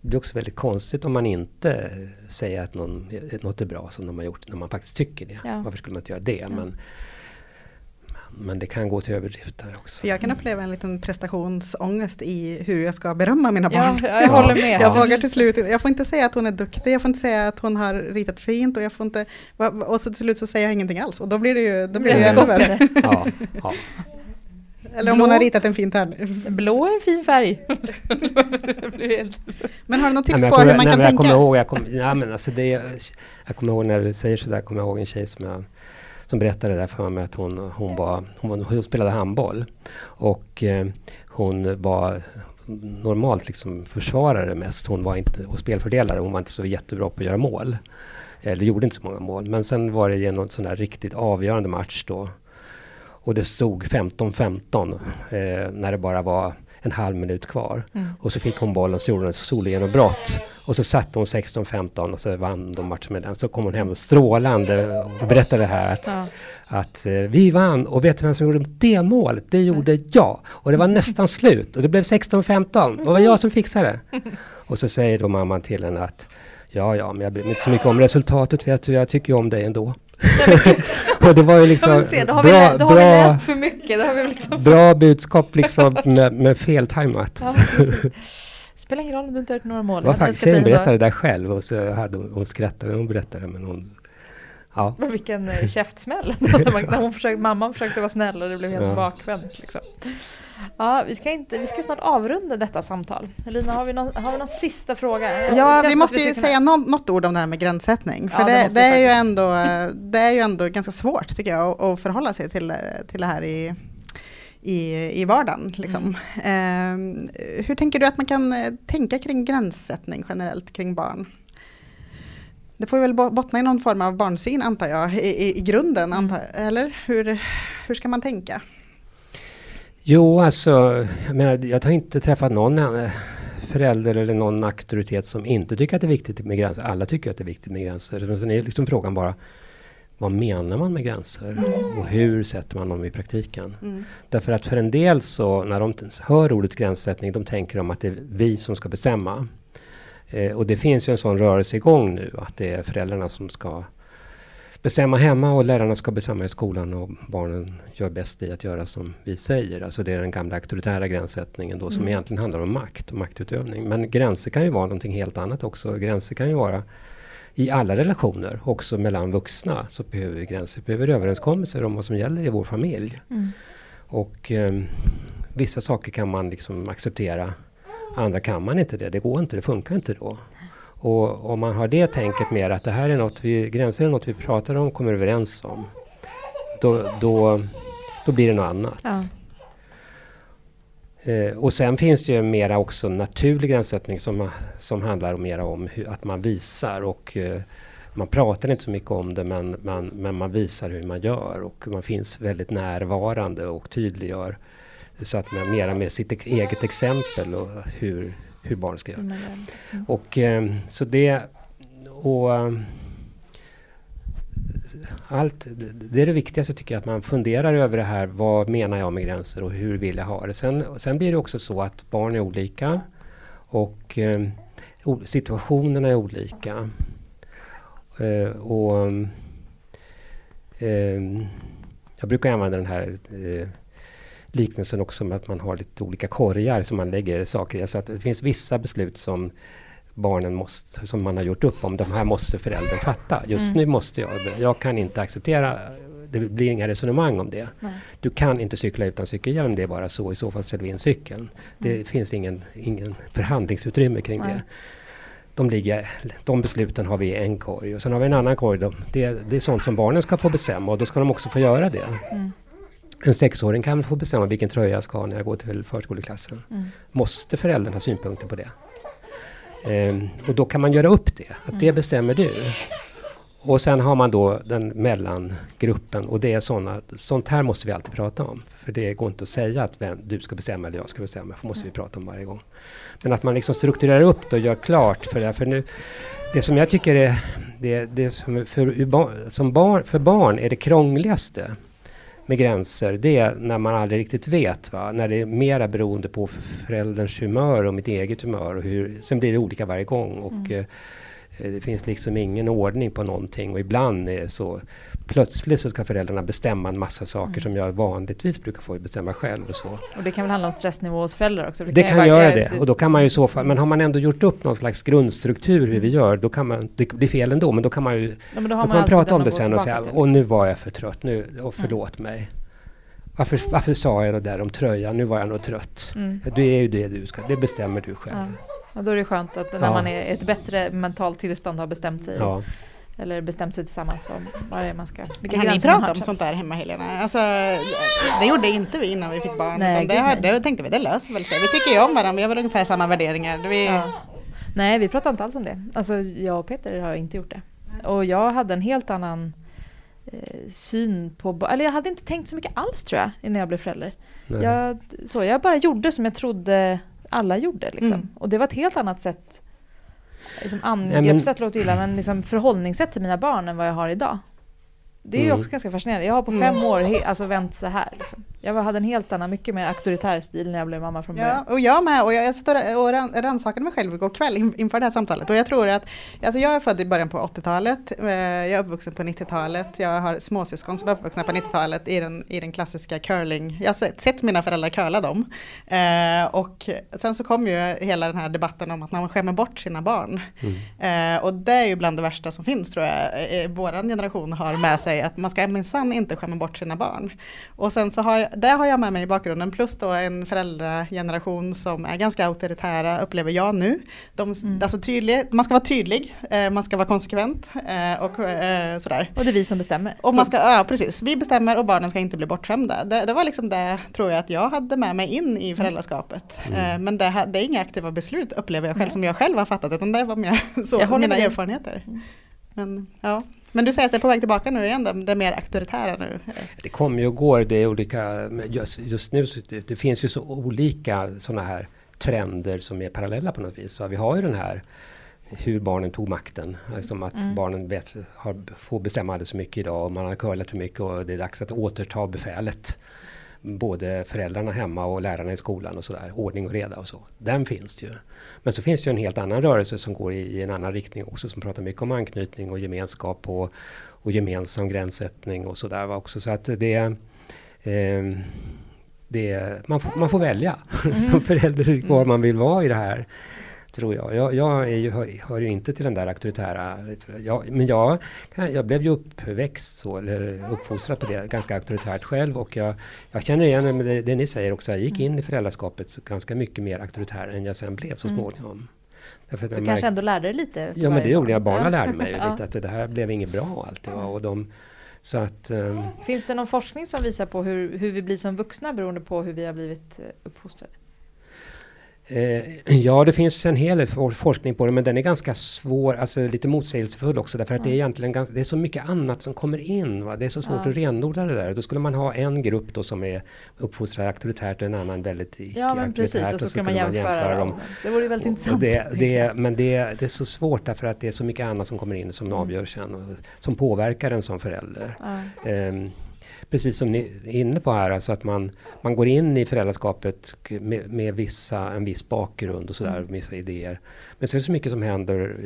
det blir också väldigt konstigt om man inte säger att någon, något är bra som de har gjort när man faktiskt tycker det. Ja. Varför skulle man inte göra det? Ja. Men, men det kan gå till överdrift där också. Jag kan uppleva en liten prestationsångest i hur jag ska berömma mina barn. Ja, jag håller med. Jag vågar till slut, jag får inte säga att hon är duktig, jag får inte säga att hon har ritat fint och jag får inte, och så till slut så säger jag ingenting alls och då blir det ju, då blir det, det ännu värre. Ja, ja. Eller om blå. hon har ritat en fin tärning. Blå är en fin färg. men har du något tips nej, på hur man nej, kan jag tänka? Kommer ihåg, jag, kom, ja, men alltså det, jag kommer ihåg när du säger sådär, kommer jag ihåg en tjej som jag som berättade där för mig att hon, hon, var, hon, hon spelade handboll. Och eh, hon var normalt liksom försvarare mest. Hon var inte, och spelfördelare. Hon var inte så jättebra på att göra mål. Eller gjorde inte så många mål. Men sen var det genom en sån där riktigt avgörande match då och det stod 15-15 eh, när det bara var en halv minut kvar. Mm. Och så fick hon bollen så gjorde hon ett solgenombrott. Och så satte hon 16-15 och så vann de matchen med den. Så kom hon hem strålande och berättade det här att, ja. att eh, vi vann. Och vet du vem som gjorde det målet? Det gjorde jag. Och det var nästan slut. Och det blev 16-15. Och det var jag som fixade det. Och så säger då mamman till henne att Ja, ja, men jag bryr mig inte så mycket om resultatet. Vet du, jag tycker ju om dig ändå. Och det var ju liksom... Se, då har, bra, vi, då har vi läst för mycket. Då har vi liksom bra budskap liksom med, med feltajmat. Ja, Spelar ingen roll om du inte har gjort några mål. Det var faktiskt, tjejen berättade det där själv och så hade hon, hon skrattade hon berättade men hon Ja. Men vilken eh, käftsmäll! när hon försökte, mamman försökte vara snäll och det blev helt ja. bakvänt. Liksom. Ja, vi ska, inte, vi ska snart avrunda detta samtal. Lina, har vi någon, har vi någon sista fråga? Ja, vi måste ju säga kunna... något, något ord om det här med gränssättning. För ja, det, det, det är ju ändå, det är ju ändå ganska svårt, tycker jag, att förhålla sig till, till det här i, i, i vardagen. Liksom. Mm. Eh, hur tänker du att man kan eh, tänka kring gränssättning generellt kring barn? Det får väl bottna i någon form av barnsyn antar jag, i, i, i grunden, mm. antar, eller hur, hur ska man tänka? Jo, alltså, jag menar, jag har inte träffat någon eh, förälder eller någon auktoritet som inte tycker att det är viktigt med gränser. Alla tycker att det är viktigt med gränser. Men sen är liksom frågan bara, vad menar man med gränser? Mm. Och hur sätter man dem i praktiken? Mm. Därför att för en del så, när de hör ordet gränssättning, de tänker de att det är vi som ska bestämma. Eh, och det finns ju en sån rörelse igång nu, att det är föräldrarna som ska bestämma hemma och lärarna ska bestämma i skolan och barnen gör bäst i att göra som vi säger. Alltså det är den gamla auktoritära gränssättningen då som Mm. egentligen handlar om makt och maktutövning. Men gränser kan ju vara någonting helt annat också. Gränser kan ju vara i alla relationer, också mellan vuxna, så behöver vi gränser. Vi behöver överenskommelser om vad som gäller i vår familj. Mm. Och eh, vissa saker kan man liksom acceptera, andra kan man inte det. Det går inte, det funkar inte då. Och om man har det tänket mer att det här är något vi, gränser är något vi pratar om, kommer överens om. Då, då, då blir det något annat. Ja. Eh, och sen finns det ju mera också naturlig gränssättning som, som handlar mera om hur, att man visar och eh, man pratar inte så mycket om det men, man, men man visar hur man gör och man finns väldigt närvarande och tydliggör. Så att man mera med sitt eget exempel och hur, hur barn ska göra. Mm. Och eh, så det och eh, allt, det- är det viktigaste tycker jag, att man funderar över det här. Vad menar jag med gränser och hur vill jag ha det? Sen, sen blir det också så att barn är olika och eh, situationerna är olika. Eh, och eh, Jag brukar använda den här eh, liknelsen också med att man har lite olika korgar som man lägger saker i. Alltså att det finns vissa beslut som barnen måste, som man har gjort upp om. De här måste föräldern fatta. Just Mm. nu måste jag det. Jag kan inte acceptera, det blir inga resonemang om det. Nej. Du kan inte cykla utan cykelhjälm, det är bara så. I så fall ställer vi in cykeln. Det Mm. finns ingen, ingen förhandlingsutrymme kring Nej. det. De, ligger, de besluten har vi i en korg och sen har vi en annan korg. Då. Det, det är sånt som barnen ska få bestämma och då ska de också få göra det. Mm. En sexåring kan få bestämma vilken tröja jag ska ha när jag går till förskoleklassen. Mm. Måste föräldern ha synpunkter på det? Ehm, och då kan man göra upp det, att det bestämmer du. Och sen har man då den mellangruppen och det är såna, sånt här måste vi alltid prata om. För det går inte att säga att vem, du ska bestämma eller jag ska bestämma, för måste vi prata om varje gång. Men att man liksom strukturerar upp det och gör klart för det. För nu, det som jag tycker är, det, det som för, bar- som barn, för barn är det krångligaste med gränser, det är när man aldrig riktigt vet. Va? När det är mera beroende på förälderns humör och mitt eget humör. Och hur, sen blir det olika varje gång. Och, eh, det finns liksom ingen ordning på någonting. Och ibland är det så plötsligt så ska föräldrarna bestämma en massa saker som jag vanligtvis brukar få bestämma själv. Och så. Och det kan väl handla om stressnivå hos föräldrar också? Det ju kan vara- göra det. Och då kan man ju så fall, men har man ändå gjort upp någon slags grundstruktur Mm. hur vi gör, då kan man, det blir fel ändå, men då kan man ju Ja, då då kan man man prata om det sen och säga, till, och liksom. nu var jag för trött, nu, och förlåt mig. Varför, varför sa jag det där om tröjan? Nu var jag nog trött. Mm. Det är ju det du ska, det bestämmer du själv. Ja. Och då är det skönt att när Ja. man är i ett bättre mentalt tillstånd har bestämt sig. Ja. Eller bestämt sig tillsammans vad, vad det är man ska... Vilka Kan ni prata har om sånt där hemma Helena? Alltså, det gjorde inte vi innan vi fick barn. Nej, utan det, nej. det tänkte vi, det löser väl sig. Vi tycker ju om varandra, vi har väl ungefär samma värderingar. Vi, Ja. Nej, vi pratar inte alls om det. Alltså, jag och Peter har inte gjort det. Och jag hade en helt annan eh, syn på... Eller jag hade inte tänkt så mycket alls tror jag, innan jag blev förälder. Nej. Jag, så, jag bara gjorde som jag trodde alla gjorde. Liksom. Mm. Och det var ett helt annat sätt. Liksom men- angreppssätt låter illa, men liksom förhållningssätt till mina barn än vad jag har idag. Det är ju Mm. också ganska fascinerande. Jag har på Mm. fem år he- alltså vänt så här. Liksom. Jag hade en helt annan, mycket mer auktoritär stil när jag blev mamma från början. Ja, och jag med. Och jag, jag satt och ra- och ran- rannsakade mig själv igår kväll in, inför det här samtalet. Och jag tror att, alltså jag är född i början på 80-talet. eh, Jag är uppvuxen på 90-talet. Jag har småsyskon som är uppvuxna på 90-talet i den, i den klassiska curling. Jag har sett, sett mina föräldrar curla dem. Eh, och sen så kom ju hela den här debatten om att man skämmer bort sina barn. Mm. Eh, och det är ju bland det värsta som finns tror jag, vår generation har med sig, att man ska minsann inte skämma bort sina barn. Och sen så har jag, det har jag med mig i bakgrunden, plus då en föräldrageneration som är ganska auktoritära, upplever jag nu. De, Mm. alltså tydlig, man ska vara tydlig, eh, man ska vara konsekvent eh, och eh, sådär. Och det är vi som bestämmer. Och man ska, ja precis, vi bestämmer och barnen ska inte bli bortskämda. Det, det var liksom det, tror jag, att jag hade med mig in i föräldraskapet. Eh, men det, det är inga aktiva beslut, upplever jag själv, Nej. som jag själv har fattat, utan det var mer så, mina erfarenheter. Mm. Men, ja. Men du säger att det är på väg tillbaka nu igen, det, är mer auktoritära nu. Det kommer ju och går, det är olika, just, just nu det finns ju så olika sådana här trender som är parallella på något vis. Så vi har ju den här hur barnen tog makten. Liksom att Mm. barnen vet, har, får bestämma alldeles för mycket idag och man har curlat för mycket och det är dags att återta befälet. Både föräldrarna hemma och lärarna i skolan och sådär. Ordning och reda och så. Den finns det ju. Men så finns det ju en helt annan rörelse som går i, i en annan riktning också som pratar mycket om anknytning och gemenskap och, och gemensam gränssättning och sådär också. Så att det eh, det, man, får, man får välja mm. som förälder var man vill vara i det här tror jag. Jag, jag ju, hör, hör, ju inte till den där auktoritära... Jag, men jag, jag blev ju uppväxt så, eller uppfostrad på det, ganska auktoritärt själv. Och jag, jag känner igen det, det ni säger också. Jag gick in i föräldraskapet ganska mycket mer auktoritär än jag sen blev så mm. småningom. Mm. Därför du kanske ändå lärde dig lite? Ja, men det gjorde jag. Barnen lärde mig ja. lite att det här blev inget bra alltid. Och de, så att, um, Finns det någon forskning som visar på hur, hur vi blir som vuxna beroende på hur vi har blivit eh, uppfostrade? Eh, ja, det finns en hel del forskning på det, men den är ganska svår, alltså lite motsägelsefull också, därför att mm. det är egentligen ganska, det är så mycket annat som kommer in. Va? Det är så svårt ja. att renodla det där. Då skulle man ha en grupp då som är uppfostrad auktoritärt och en annan väldigt Ja, men precis, och så, så ska man jämföra, man jämföra dem. Det vore väldigt intressant. Det, det, men det, det, är så svårt därför att det är så mycket annat som kommer in som mm. avgör sen, och, som påverkar en som förälder. Ja. Um, precis som ni är inne på här, alltså att man, man går in i föräldraskapet med, med vissa, en viss bakgrund och sådär, mm. vissa idéer. Men så är det så mycket som händer,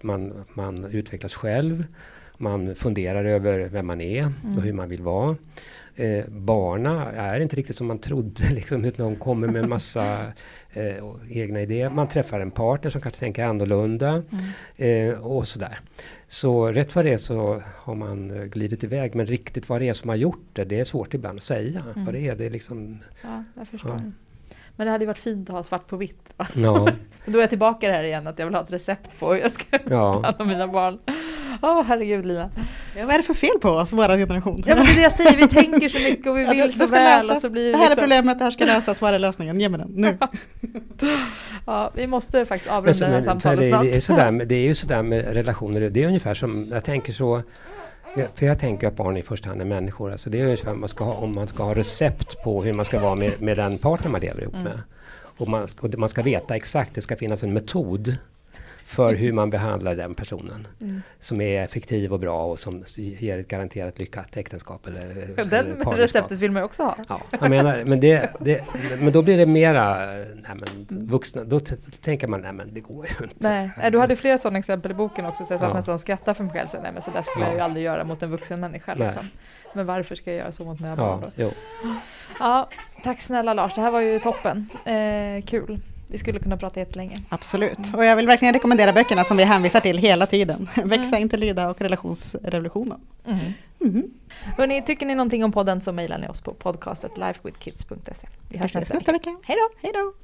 man, man utvecklas själv, man funderar över vem man är mm. och hur man vill vara. Eh, barna är inte riktigt som man trodde, liksom, utan de kommer med en massa eh, egna idéer. Man träffar en partner som kanske tänker annorlunda mm. eh, och sådär. Så rätt vad det är så har man eh, glidit iväg. Men riktigt vad det är som har gjort det, det är svårt ibland att säga. Mm. Vad det är, det är liksom... Ja, jag förstår. Ja. Men det hade ju varit fint att ha svart på vitt. Ja. Då är jag tillbaka där igen, att jag vill ha ett recept på hur jag ska ja. ta hand om mina barn. Åh oh, herregud Lina. Ja, vad är det för fel på oss, vår generation? Ja men det är det jag säger, vi tänker så mycket och vi vill ja, det, så väl. Och så blir det, det här liksom... är problemet, det här ska lösas, vad är lösningen? Ge mig den, nu. ja, vi måste faktiskt avrunda det här samtalet det, snart. Det är, sådär, det är ju sådär med relationer, det är ungefär som, jag tänker så för jag tänker att barn i första hand är människor. Alltså det är ungefär man ska ha, om man ska ha recept på hur man ska vara med, med den partner man lever ihop mm. med. Och man, och man ska veta exakt, det ska finnas en metod för hur man behandlar den personen. Mm. Som är effektiv och bra och som ger ett garanterat lyckat äktenskap. Eller, ja, den eller receptet vill man ju också ha. Ja, jag menar, men, det, det, men då blir det mera nej, men, vuxna. Då, då tänker man, nej men det går ju inte. Nej, du hade flera sådana exempel i boken också, så jag satt ja. nästan och skrattade för mig själv. Så, nej men så där skulle ja. jag ju aldrig göra mot en vuxen människa. Liksom. Men varför ska jag göra så mot mina barn då? Jo. Ja, tack snälla Lars, det här var ju toppen. Eh, kul. Vi skulle kunna prata jättelänge. Absolut. Och jag vill verkligen rekommendera böckerna som vi hänvisar till hela tiden. Växa, mm. inte lida och relationsrevolutionen. Mm. Mm. Hörrni, tycker ni någonting om podden så mejlar ni oss på podcastet lifewithkids.se. Vi hörs nästa vecka. Hej då!